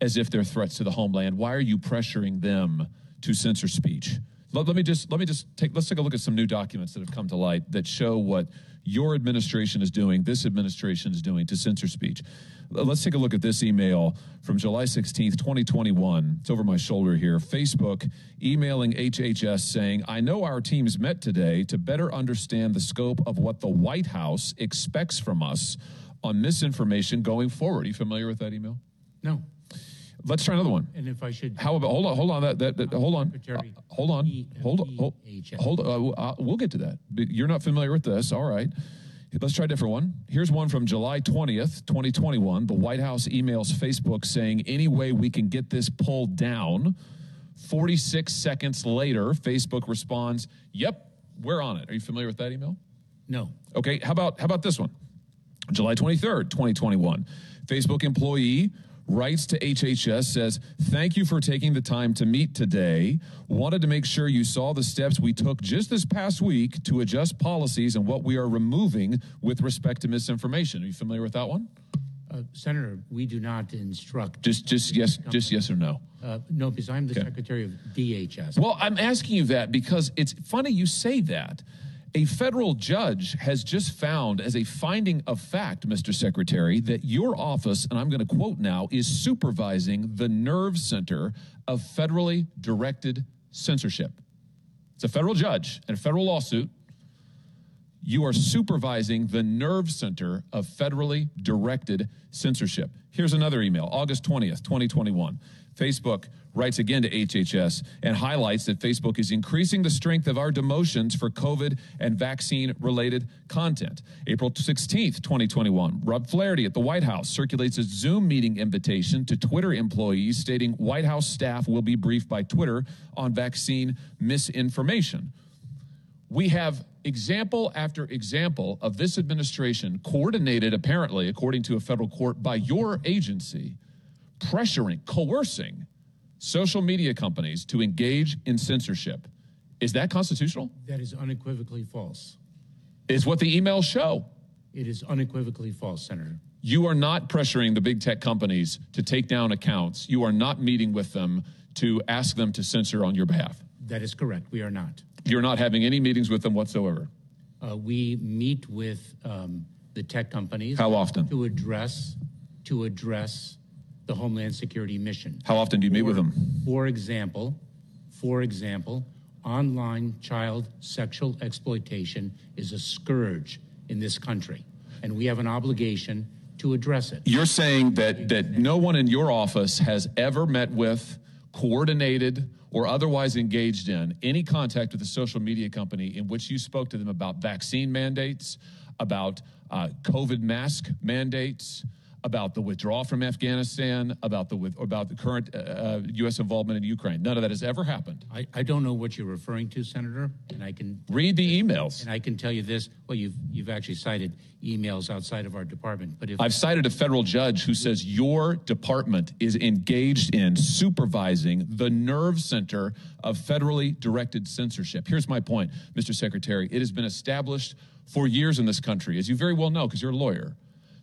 Speaker 8: as if they're threats to the homeland? Why are you pressuring them to censor speech? Let, let me just let me just take let's take a look at some new documents that have come to light that show what your administration is doing this administration is doing to censor speech Let's take a look at this email from July 16th, 2021. It's over my shoulder here. Facebook emailing HHS saying, I know our teams met today to better understand the scope of what the White House expects from us on misinformation going forward. Are you familiar with that email?
Speaker 9: No.
Speaker 8: Let's try another one.
Speaker 9: And if I should.
Speaker 8: How about hold on, hold on, that, that, that hold on, Uh, hold on, hold on, hold, hold uh, uh, we'll get to that. You're not familiar with this, all right. Let's try a different one. Here's one from July 20th, 2021. The White House emails Facebook saying, any way we can get this pulled down. 46 seconds later, Facebook responds, yep, we're on it. Are you familiar with that email?
Speaker 9: No.
Speaker 8: Okay, how about how about this one? July 23rd, 2021. Facebook employee writes to HHS says, "Thank you for taking the time to meet today. Wanted to make sure you saw the steps we took just this past week to adjust policies and what we are removing with respect to misinformation." Are you familiar with that one?
Speaker 9: Uh, Senator, we do not instruct.
Speaker 8: Just just yes, just yes or no.
Speaker 9: Uh, no, because I'm the
Speaker 8: Okay.
Speaker 9: Secretary of DHS.
Speaker 8: Well, I'm asking you that because it's funny you say that. A federal judge has just found, as a finding of fact, Mr. Secretary, that your office, and I'm going to quote now, is supervising the nerve center of federally directed censorship. It's a federal judge and a federal lawsuit. you are supervising the nerve center of federally directed censorship. Here's another email, August 20th, 2021. Facebook writes again to HHS and highlights that Facebook is increasing the strength of our demotions for COVID and vaccine related content. April 16th, 2021, Rob Flaherty at the White House circulates a Zoom meeting invitation to Twitter employees stating White House staff will be briefed by Twitter on vaccine misinformation. We have example after example of this administration coordinated, apparently, according to a federal court, by your agency, pressuring, coercing social media companies to engage in censorship. Is that constitutional?
Speaker 9: That is unequivocally false.
Speaker 8: Is what the emails show.
Speaker 9: It is unequivocally false, Senator.
Speaker 8: You are not pressuring the big tech companies to take down accounts. You are not meeting with them to ask them to censor on your behalf.
Speaker 9: That is correct. We are not.
Speaker 8: You're not having any meetings with them whatsoever.
Speaker 9: Uh, we meet with um, the tech companies.
Speaker 8: How often?
Speaker 9: To address to address the Homeland Security mission.
Speaker 8: How often do you meet with them?
Speaker 9: For example, for example, online child sexual exploitation is a scourge in this country, and we have an obligation to address it.
Speaker 8: You're saying that that no one in your office has ever met with, coordinated, or otherwise engaged in any contact with a social media company in which you spoke to them about vaccine mandates, about uh, COVID mask mandates, about the withdrawal from Afghanistan, about the with, about the current uh, uh, U.S. involvement in Ukraine. None of that has ever happened.
Speaker 9: I, I don't know what you're referring to, Senator, and I can
Speaker 8: read the emails.
Speaker 9: And I can tell you this: well, you've you've actually cited emails outside of our department, but if
Speaker 8: I've cited a federal judge who says your department is engaged in supervising the nerve center of federally directed censorship. Here's my point, Mr. Secretary. It has been established for years in this country, as you very well know, because you're a lawyer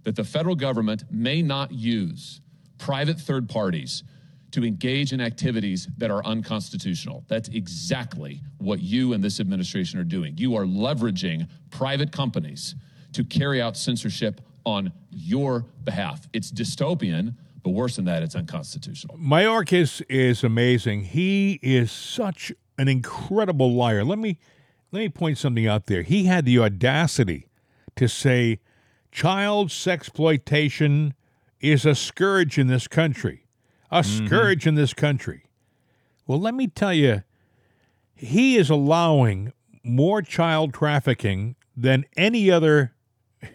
Speaker 8: that the federal government may not use private third parties to engage in activities that are unconstitutional. That's exactly what you and this administration are doing. You are leveraging private companies to carry out censorship on your behalf. It's dystopian, but worse than that, it's unconstitutional.
Speaker 1: Mayorkas is amazing. He is such an incredible liar. Let me let me point something out there. He had the audacity to say child sexploitation is a scourge in this country. A mm-hmm. scourge in this country. Well, let me tell you, he is allowing more child trafficking than any other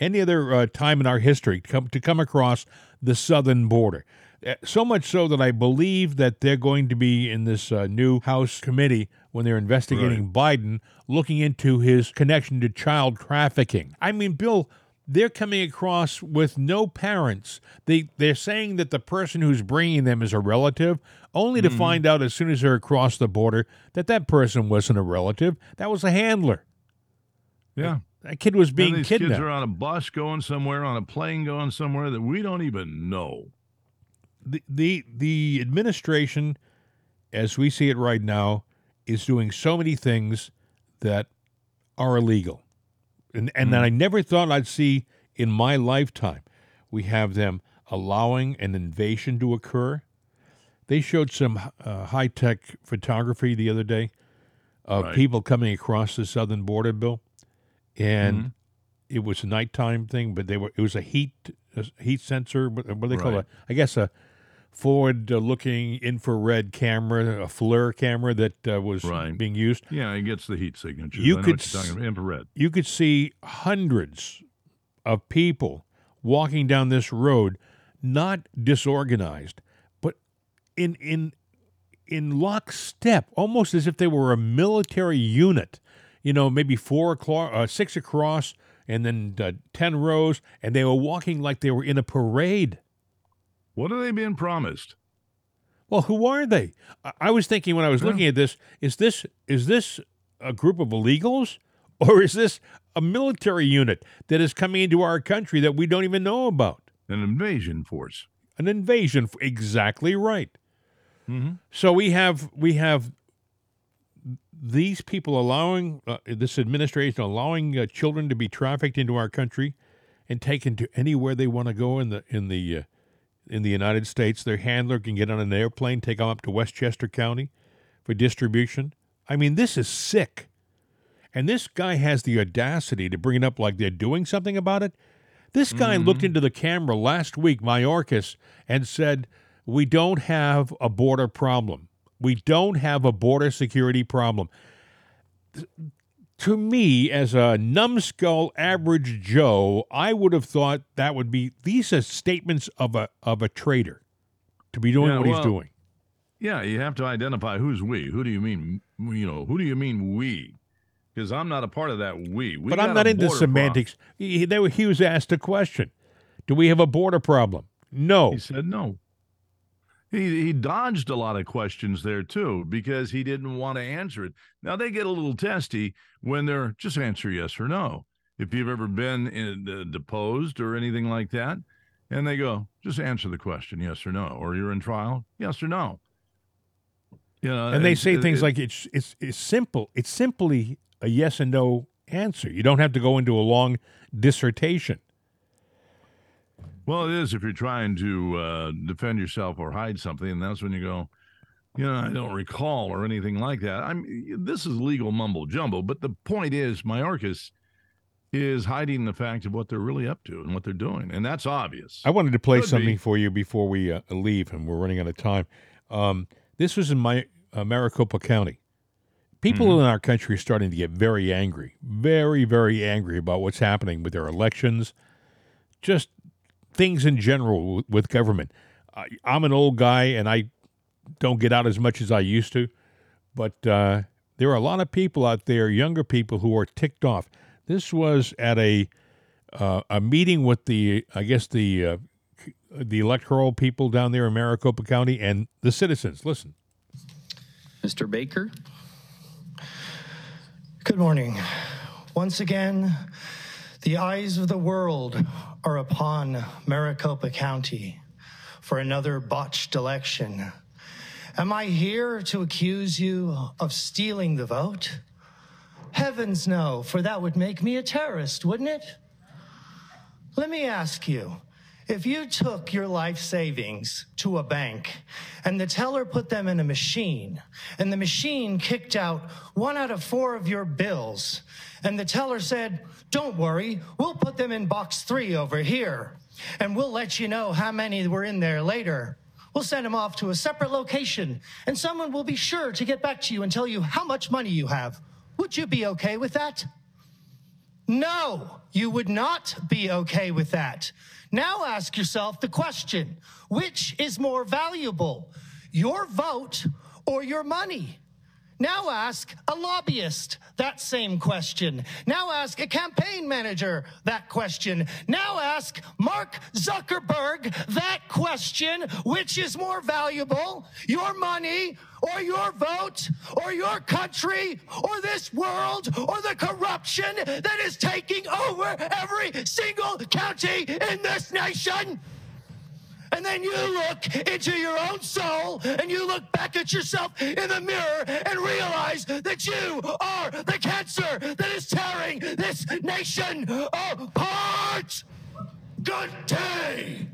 Speaker 1: any other uh, time in our history to come, to come across the southern border. Uh, so much so that I believe that they're going to be in this uh, new House committee when they're investigating right. Biden, looking into his connection to child trafficking. I mean, Bill, they're coming across with no parents. They they're saying that the person who's bringing them is a relative, only to mm find out as soon as they're across the border that that person wasn't a relative. That was a handler.
Speaker 2: Yeah,
Speaker 1: that, that kid was being
Speaker 2: these
Speaker 1: kidnapped.
Speaker 2: Kids are on a bus going somewhere, on a plane going somewhere that we don't even know.
Speaker 1: The the the administration, as we see it right now, is doing so many things that are illegal and and mm. that I never thought I'd see in my lifetime. We have them allowing an invasion to occur. They showed some uh, high tech photography the other day of right. people coming across the southern border, Bill, and mm-hmm. it was a nighttime thing, but they were it was a heat a heat sensor. What, what do they right. call it? I guess a forward-looking infrared camera, a FLIR camera that uh, was right. being used.
Speaker 2: Yeah, it gets the heat signature. You could talking about, infrared.
Speaker 1: You could see hundreds of people walking down this road, not disorganized, but in in in lockstep, almost as if they were a military unit. You know, maybe four o'clock, uh, six across, and then uh, ten rows, and they were walking like they were in a parade.
Speaker 2: What are they being promised?
Speaker 1: Well, who are they? I was thinking when I was yeah. looking at this: is this is this a group of illegals, or is this a military unit that is coming into our country that we don't even know about?
Speaker 2: An invasion force.
Speaker 1: An invasion. Exactly right.
Speaker 2: Mm-hmm.
Speaker 1: So we have we have these people allowing uh, this administration allowing uh, children to be trafficked into our country and taken to anywhere they want to go in the in the uh, in the United States. Their handler can get on an airplane, take them up to Westchester County for distribution. I mean, this is sick. And this guy has the audacity to bring it up like they're doing something about it. This guy looked mm-hmm. into the camera last week, Mayorkas, and said, We don't have a border problem. We don't have a border security problem. To me, as a numbskull average Joe, I would have thought that would be these are statements of a of a traitor to be doing
Speaker 2: Yeah,
Speaker 1: what he's doing.
Speaker 2: Yeah, you have to identify who's we. Who do you mean? You know, who do you mean we? Because I'm not a part of that we. we
Speaker 1: but I'm not into semantics. He- they he was asked a question: Do we have a border problem? No.
Speaker 2: He said no. He he dodged a lot of questions there too because he didn't want to answer it. Now they get a little testy when they're just answer yes or no. If you've ever been in, uh, deposed or anything like that, and they go just answer the question yes or no, or you're in trial yes or no. You know,
Speaker 1: and they say
Speaker 2: it-
Speaker 1: things
Speaker 2: it-
Speaker 1: like it's it's it's simple. It's simply a yes and no answer. You don't have to go into a long dissertation.
Speaker 2: Well, it is if you're trying to uh, defend yourself or hide something, and that's when you go, you know, I don't recall or anything like that. I'm. This is legal mumbo jumbo, but the point is, Mayorkas is hiding the fact of what they're really up to and what they're doing, and that's obvious.
Speaker 1: I wanted to play
Speaker 2: Could
Speaker 1: something
Speaker 2: be.
Speaker 1: for you before we uh, leave, and we're running out of time. Um, this was in my uh, Maricopa County. People
Speaker 2: Mm-hmm.
Speaker 1: in our country are starting to get very angry, very, very angry about what's happening with their elections, just things in general with government. I, I'm an old guy, and I don't get out as much as I used to, but uh, there are a lot of people out there, younger people, who are ticked off. This was at a uh, a meeting with the, I guess the uh, the electoral people down there in Maricopa County and the citizens. Listen.
Speaker 10: Mr. Baker?
Speaker 11: Good morning. Once again, the eyes of the world are upon Maricopa County for another botched election. Am I here to accuse you of stealing the vote? Heavens no, for that would make me a terrorist, wouldn't it? Let me ask you if you took your life savings to a bank and the teller put them in a machine and the machine kicked out one out of four of your bills and the teller said, Don't worry, we'll put them in box three over here and we'll let you know how many were in there later. We'll send them off to a separate location and someone will be sure to get back to you and tell you how much money you have. Would you be okay with that? No, you would not be okay with that. Now ask yourself the question which is more valuable, your vote or your money? Now ask a lobbyist that same question. Now ask a campaign manager that question. Now ask Mark Zuckerberg that question. Which is more valuable, your money or your vote or your country or this world or the corruption that is taking over every single county in this nation? And then you look into your own soul and you look back at yourself in the mirror and realize that you are the cancer that is tearing this nation apart. Good day.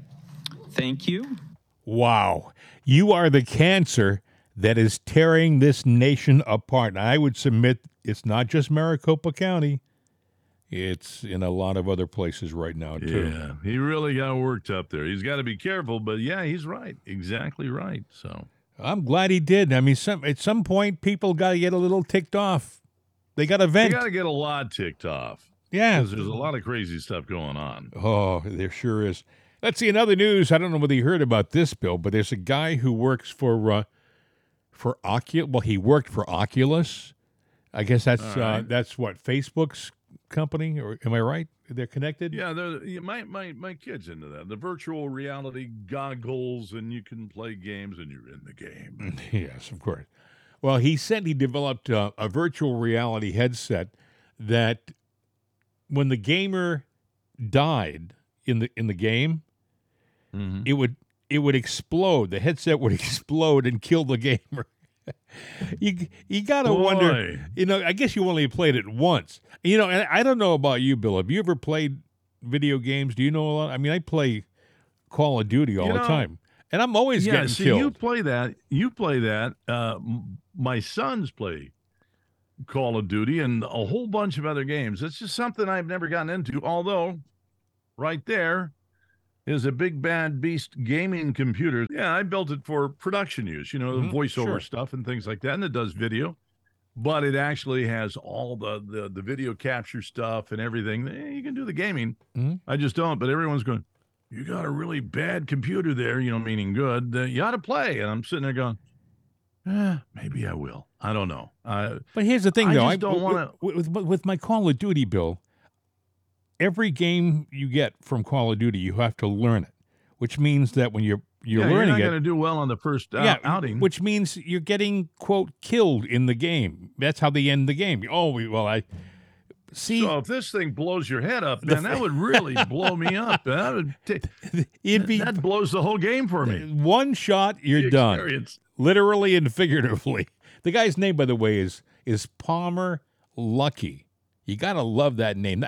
Speaker 10: Thank you.
Speaker 1: Wow. You are the cancer that is tearing this nation apart. I would submit it's not just Maricopa County. It's in a lot of other places right now too.
Speaker 2: Yeah, he really got worked up there. He's got to be careful, but yeah, he's right. Exactly right. So
Speaker 1: I'm glad he did. I mean, some at some point people got to get a little ticked off. They got to
Speaker 2: they
Speaker 1: vent.
Speaker 2: got to get a lot ticked off
Speaker 1: yeah.
Speaker 2: because there's a lot of crazy stuff going on.
Speaker 1: Oh, there sure is. Let's see another news. I don't know whether you heard about this, Bill, but there's a guy who works for uh, for Oculus. Well, he worked for Oculus. I guess that's
Speaker 2: All
Speaker 1: uh, that's what Facebook's company, or am I right? They're connected.
Speaker 2: Yeah, they're, my my my kids into that. The virtual reality goggles, and you can play games, and you're in the game.
Speaker 1: yes, of course. Well, he said he developed uh, a virtual reality headset that when the gamer died in the in the game,
Speaker 2: Mhm.
Speaker 1: it would it would explode. The headset would explode and kill the gamer. you you gotta wonder. You know, I guess you only played it once. You know, and I don't know about you, Bill. Have you ever played video games? Do you know a lot? I mean, I play Call of Duty all
Speaker 2: You
Speaker 1: the
Speaker 2: know,
Speaker 1: time, and I'm always
Speaker 2: yeah,
Speaker 1: getting
Speaker 2: see,
Speaker 1: killed.
Speaker 2: you play that. You play that. Uh, my sons play Call of Duty and a whole bunch of other games. It's just something I've never gotten into. Although, right there is a big bad beast gaming computer. Yeah, I built it for production use, you know,
Speaker 1: Mhm,
Speaker 2: voiceover
Speaker 1: sure.
Speaker 2: stuff and things like that. And it does video, but it actually has all the the, the video capture stuff and everything. Eh, You can do the gaming.
Speaker 1: Mhm.
Speaker 2: I just don't. But everyone's going, you got a really bad computer there, you know, meaning good. Uh, you ought to play. And I'm sitting there going, eh, maybe I will. I don't know. Uh,
Speaker 1: But here's the thing,
Speaker 2: I
Speaker 1: though.
Speaker 2: just
Speaker 1: I
Speaker 2: don't wanna-
Speaker 1: with, with with my Call of Duty bill. Every game you get from Call of Duty, you have to learn it, which means that when you're you're
Speaker 2: yeah, you're not going to do well on the first uh,
Speaker 1: yeah,
Speaker 2: outing.
Speaker 1: which means you're getting quote killed in the game. That's how they end the game. Oh, well, I see.
Speaker 2: So if this thing blows your head up, man, that would really blow me up. That would ta-
Speaker 1: It'd be
Speaker 2: that blows the whole game for me.
Speaker 1: one shot, you're
Speaker 2: The
Speaker 1: done.
Speaker 2: experience.
Speaker 1: literally and figuratively. The guy's name, by the way, is is Palmer Luckey. You gotta love that name.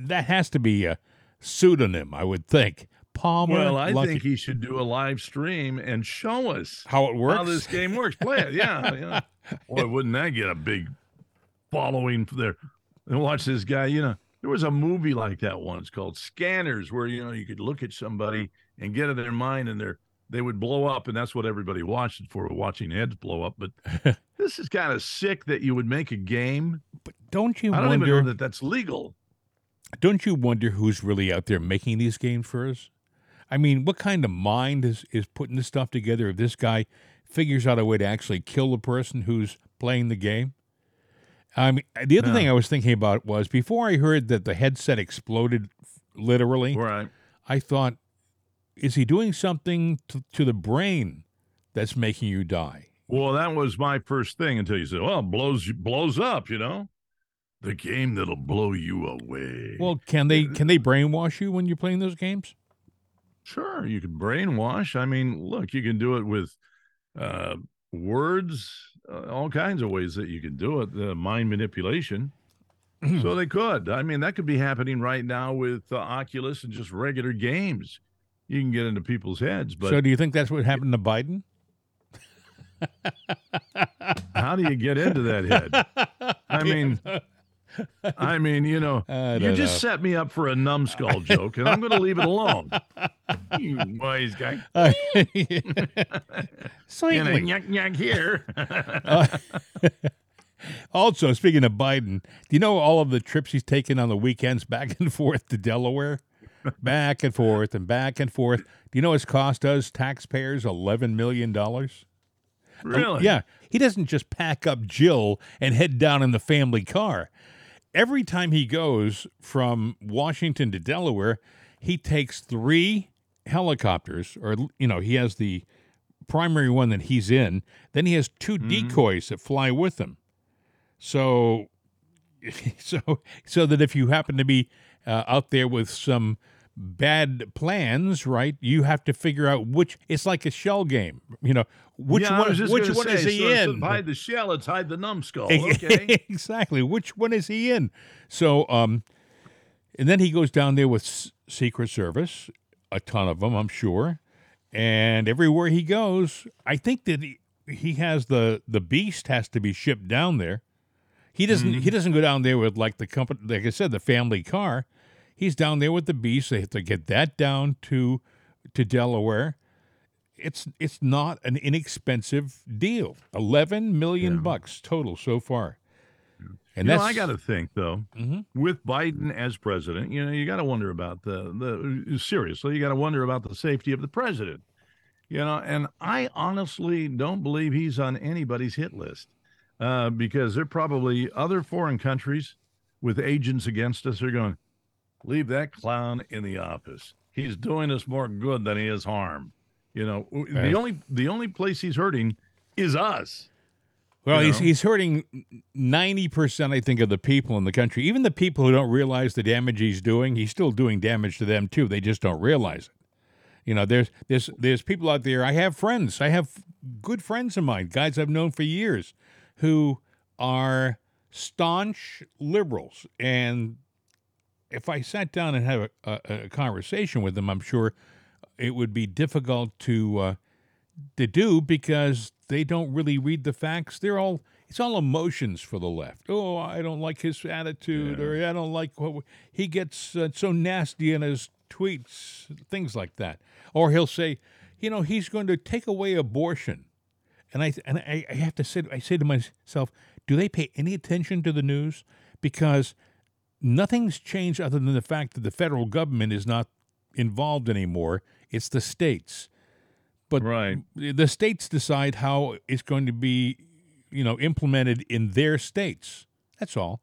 Speaker 1: That, has to be a pseudonym, I would think. Palmer
Speaker 2: Well, I
Speaker 1: Luckey.
Speaker 2: think he should do a live stream and show us
Speaker 1: how it works.
Speaker 2: how this game works. Play it, yeah. yeah. Boy, wouldn't that get a big following there? And watch this guy. You know, there was a movie like that once called Scanners, where you know you could look at somebody and get in their mind, and they're they would blow up, and that's what everybody watched it for, watching heads blow up. But this is kind of sick that you would make a game.
Speaker 1: But don't you
Speaker 2: I don't
Speaker 1: wonder?
Speaker 2: even know that that's legal.
Speaker 1: Don't you wonder who's really out there making these games for us? I mean, what kind of mind is is putting this stuff together? If this guy figures out a way to actually kill the person who's playing the game. I mean, the other
Speaker 2: Yeah.
Speaker 1: thing I was thinking about was before I heard that the headset exploded, literally.
Speaker 2: Right.
Speaker 1: I thought, is he doing something to, to the brain that's making you die?
Speaker 2: Well, that was my first thing until you said, "Well, it blows blows up," you know, the game that'll blow you away.
Speaker 1: Well, can they can they brainwash you when you're playing those games?
Speaker 2: Sure, you can brainwash. I mean, look, you can do it with uh, words, uh, all kinds of ways that you can do it. The mind manipulation. so they could. I mean, that could be happening right now with uh, Oculus and just regular games. You can get into people's heads, but
Speaker 1: so do you think that's what happened to Biden?
Speaker 2: how do you get into that head? I mean, I mean, you know, you just
Speaker 1: know.
Speaker 2: set me up for a numbskull joke, and I'm going to leave it alone. You wise guy.
Speaker 1: Slightly.
Speaker 2: And a yuck yuck here.
Speaker 1: Uh, also, speaking of Biden, do you know all of the trips he's taken on the weekends back and forth to Delaware? Back and forth and back and forth. Do you know it's cost us taxpayers $11 million? Um,
Speaker 2: really?
Speaker 1: yeah. He doesn't just pack up Jill and head down in the family car. Every time he goes from Washington to Delaware, he takes three helicopters, or, you know, he has the primary one that he's in. Then he has 2 decoys that fly with him. So, so, so that if you happen to be uh, out there with some bad plans, right, you have to figure out which. It's like a shell game, you know. Which
Speaker 2: yeah,
Speaker 1: one? Which one
Speaker 2: say,
Speaker 1: is he
Speaker 2: so
Speaker 1: in?
Speaker 2: hide the shell, it's hide the numbskull. Okay.
Speaker 1: exactly. Which one is he in? So, um, and then he goes down there with S- Secret Service, a ton of them, I'm sure, and everywhere he goes, I think that he, he has the the beast has to be shipped down there. He doesn't. He doesn't go down there with like the company, like I said, the family car. He's down there with the beast. They have to get that down to to Delaware. It's it's not an inexpensive deal. Eleven million bucks total so far. And
Speaker 2: you know, I got to think though,
Speaker 1: Mhm.
Speaker 2: with Biden as president, you know, you got to wonder about the the seriously, you got to wonder about the safety of the president. You know, and I honestly don't believe he's on anybody's hit list uh, because there are probably other foreign countries with agents against us. They're going, leave that clown in the office. He's doing us more good than he is harm. You know,
Speaker 1: Right.
Speaker 2: the only the only place he's hurting is us.
Speaker 1: Well,
Speaker 2: You
Speaker 1: he's he's hurting ninety percent, I think, of the people in the country. Even the people who don't realize the damage he's doing, he's still doing damage to them too. They just don't realize it. You know, there's there's there's people out there. I have friends. I have good friends of mine, guys I've known for years, who are staunch liberals. And if I sat down and had a, a, a conversation with them, I'm sure it would be difficult to uh, to do because they don't really read the facts. They're all it's all emotions for the left. Oh, I don't like his attitude, yeah. or I don't like what he gets uh, so nasty in his tweets, things like that. Or he'll say, you know, he's going to take away abortion, and I and I, I have to say, I say to myself, do they pay any attention to the news? Because nothing's changed other than the fact that the federal government is not involved anymore. It's the states. But
Speaker 2: right.
Speaker 1: the states decide how it's going to be, you know, implemented in their states. That's all.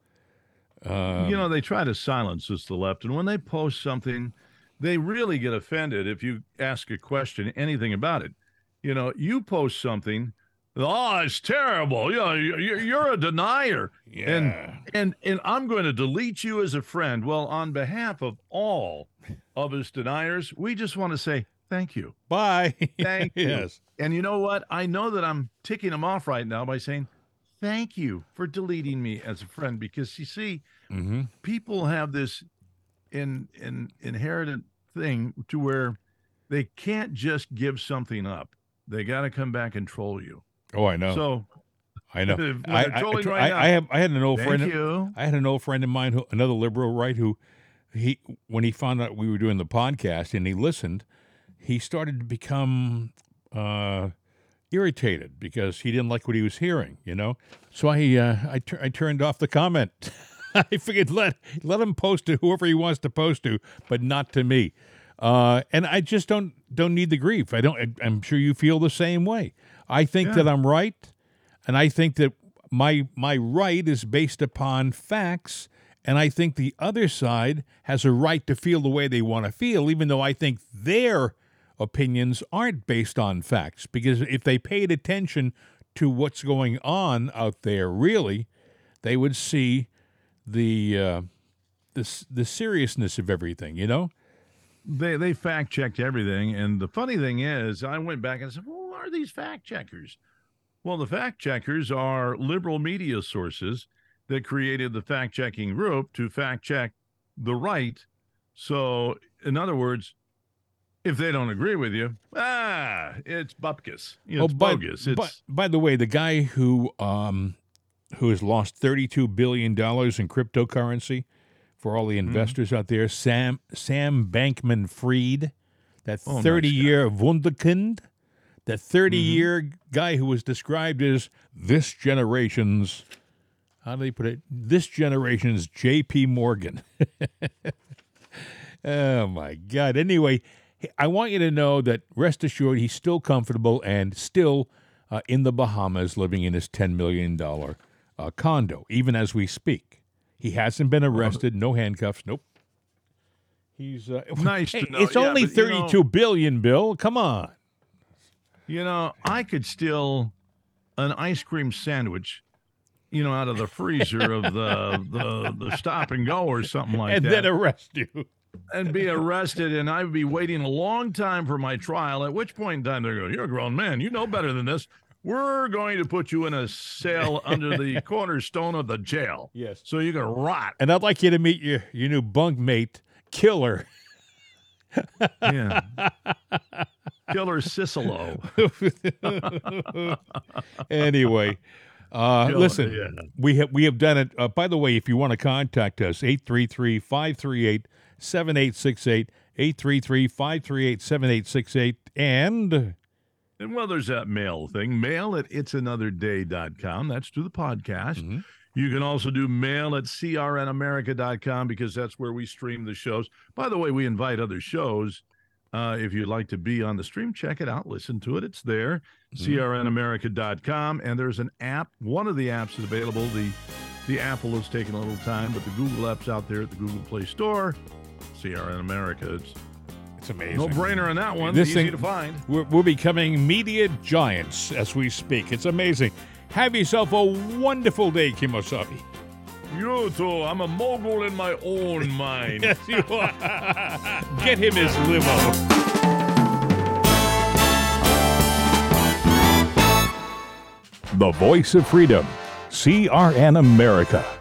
Speaker 2: Um, you know, they try to silence us, the left, and when they post something, they really get offended if you ask a question, anything about it. You know, you post something, oh, it's terrible. You know, you're a denier,
Speaker 1: yeah.
Speaker 2: and and and I'm going to delete you as a friend. Well, on behalf of all of us deniers, we just want to say Thank you.
Speaker 1: Bye.
Speaker 2: Thank you.
Speaker 1: yes.
Speaker 2: And you know what? I know that I'm ticking them off right now by saying, thank you for deleting me as a friend because you see,
Speaker 1: mm-hmm.
Speaker 2: people have this in, in inherited thing to where they can't just give something up. They got to come back and troll you.
Speaker 1: Oh, I know.
Speaker 2: So
Speaker 1: I know. I, I,
Speaker 2: right
Speaker 1: I, I, have I had an old
Speaker 2: thank
Speaker 1: friend.
Speaker 2: You.
Speaker 1: I had an old friend of mine, who another liberal, right? Who he when he found out we were doing the podcast and he listened, he started to become uh, irritated because he didn't like what he was hearing. You know, so I uh, I, tur- I turned off the comment. I figured let let him post to whoever he wants to post to, but not to me. Uh, and I just don't don't need the grief. I don't. I'm sure you feel the same way. I think yeah. that I'm right, and I think that my my right is based upon facts and I think the other side has a right to feel the way they want to feel, even though I think their opinions aren't based on facts because if they paid attention to what's going on out there really they would see the uh, the, the seriousness of everything you know
Speaker 2: they they fact checked everything and the funny thing is i went back and said well who are these fact checkers well the fact checkers are liberal media sources that created the fact checking group to fact check the right so in other words if they don't agree with you, ah, it's bupkis. Oh, it's by, bogus. It's,
Speaker 1: by, by, the way, the guy who um, who has lost thirty-two billion dollars in cryptocurrency for all the mm-hmm. investors mm-hmm. out there, Sam Sam Bankman-Fried, that oh, thirty-year nice wunderkind, that thirty-year mm-hmm. guy who was described as this generation's. How do they put it? This generation's J.P. Morgan. oh my God! Anyway, I want you to know that rest assured he's still comfortable and still uh, in the Bahamas living in his $10 million uh, condo, even as we speak. He hasn't been arrested, no handcuffs, nope. He's uh,
Speaker 2: nice.
Speaker 1: Hey,
Speaker 2: it's
Speaker 1: yeah, only thirty-two you know, billion, Bill. Come on.
Speaker 2: You know, I could steal an ice cream sandwich, you know, out of the freezer of the, the the stop and go or something like
Speaker 1: and
Speaker 2: that,
Speaker 1: and then arrest you
Speaker 2: and be arrested, and I'd be waiting a long time for my trial. At which point in time they're going, "You're a grown man. You know better than this. We're going to put you in a cell under the cornerstone of the jail.
Speaker 1: Yes,
Speaker 2: so you can rot."
Speaker 1: And I'd like you to meet your your new bunkmate, Killer.
Speaker 2: yeah. Killer Cicelo.
Speaker 1: anyway, uh, Killer, listen, yeah. we have we have done it. Uh, by the way, if you want to contact us, 833 538 7868 833 538 7868. And.
Speaker 2: And well, there's that mail thing. Mail at it'sanotherday.com. That's to the podcast. Mm-hmm. You can also do mail at crnamerica.com because that's where we stream the shows. By the way, we invite other shows. Uh, if you'd like to be on the stream, check it out, listen to it. It's there, mm-hmm. crnamerica.com. And there's an app. One of the apps is available. The the Apple is taking a little time, but the Google app's out there at the Google Play Store. CRN America. It's
Speaker 1: it's amazing.
Speaker 2: No brainer on that one.
Speaker 1: This
Speaker 2: Easy
Speaker 1: thing,
Speaker 2: to find.
Speaker 1: We're, we're becoming media giants as we speak. It's amazing. Have yourself a wonderful day, Kemosabe.
Speaker 2: You too. I'm a mogul in my own mind.
Speaker 1: yes, you are. Get him his limo. The voice of freedom. CRN America.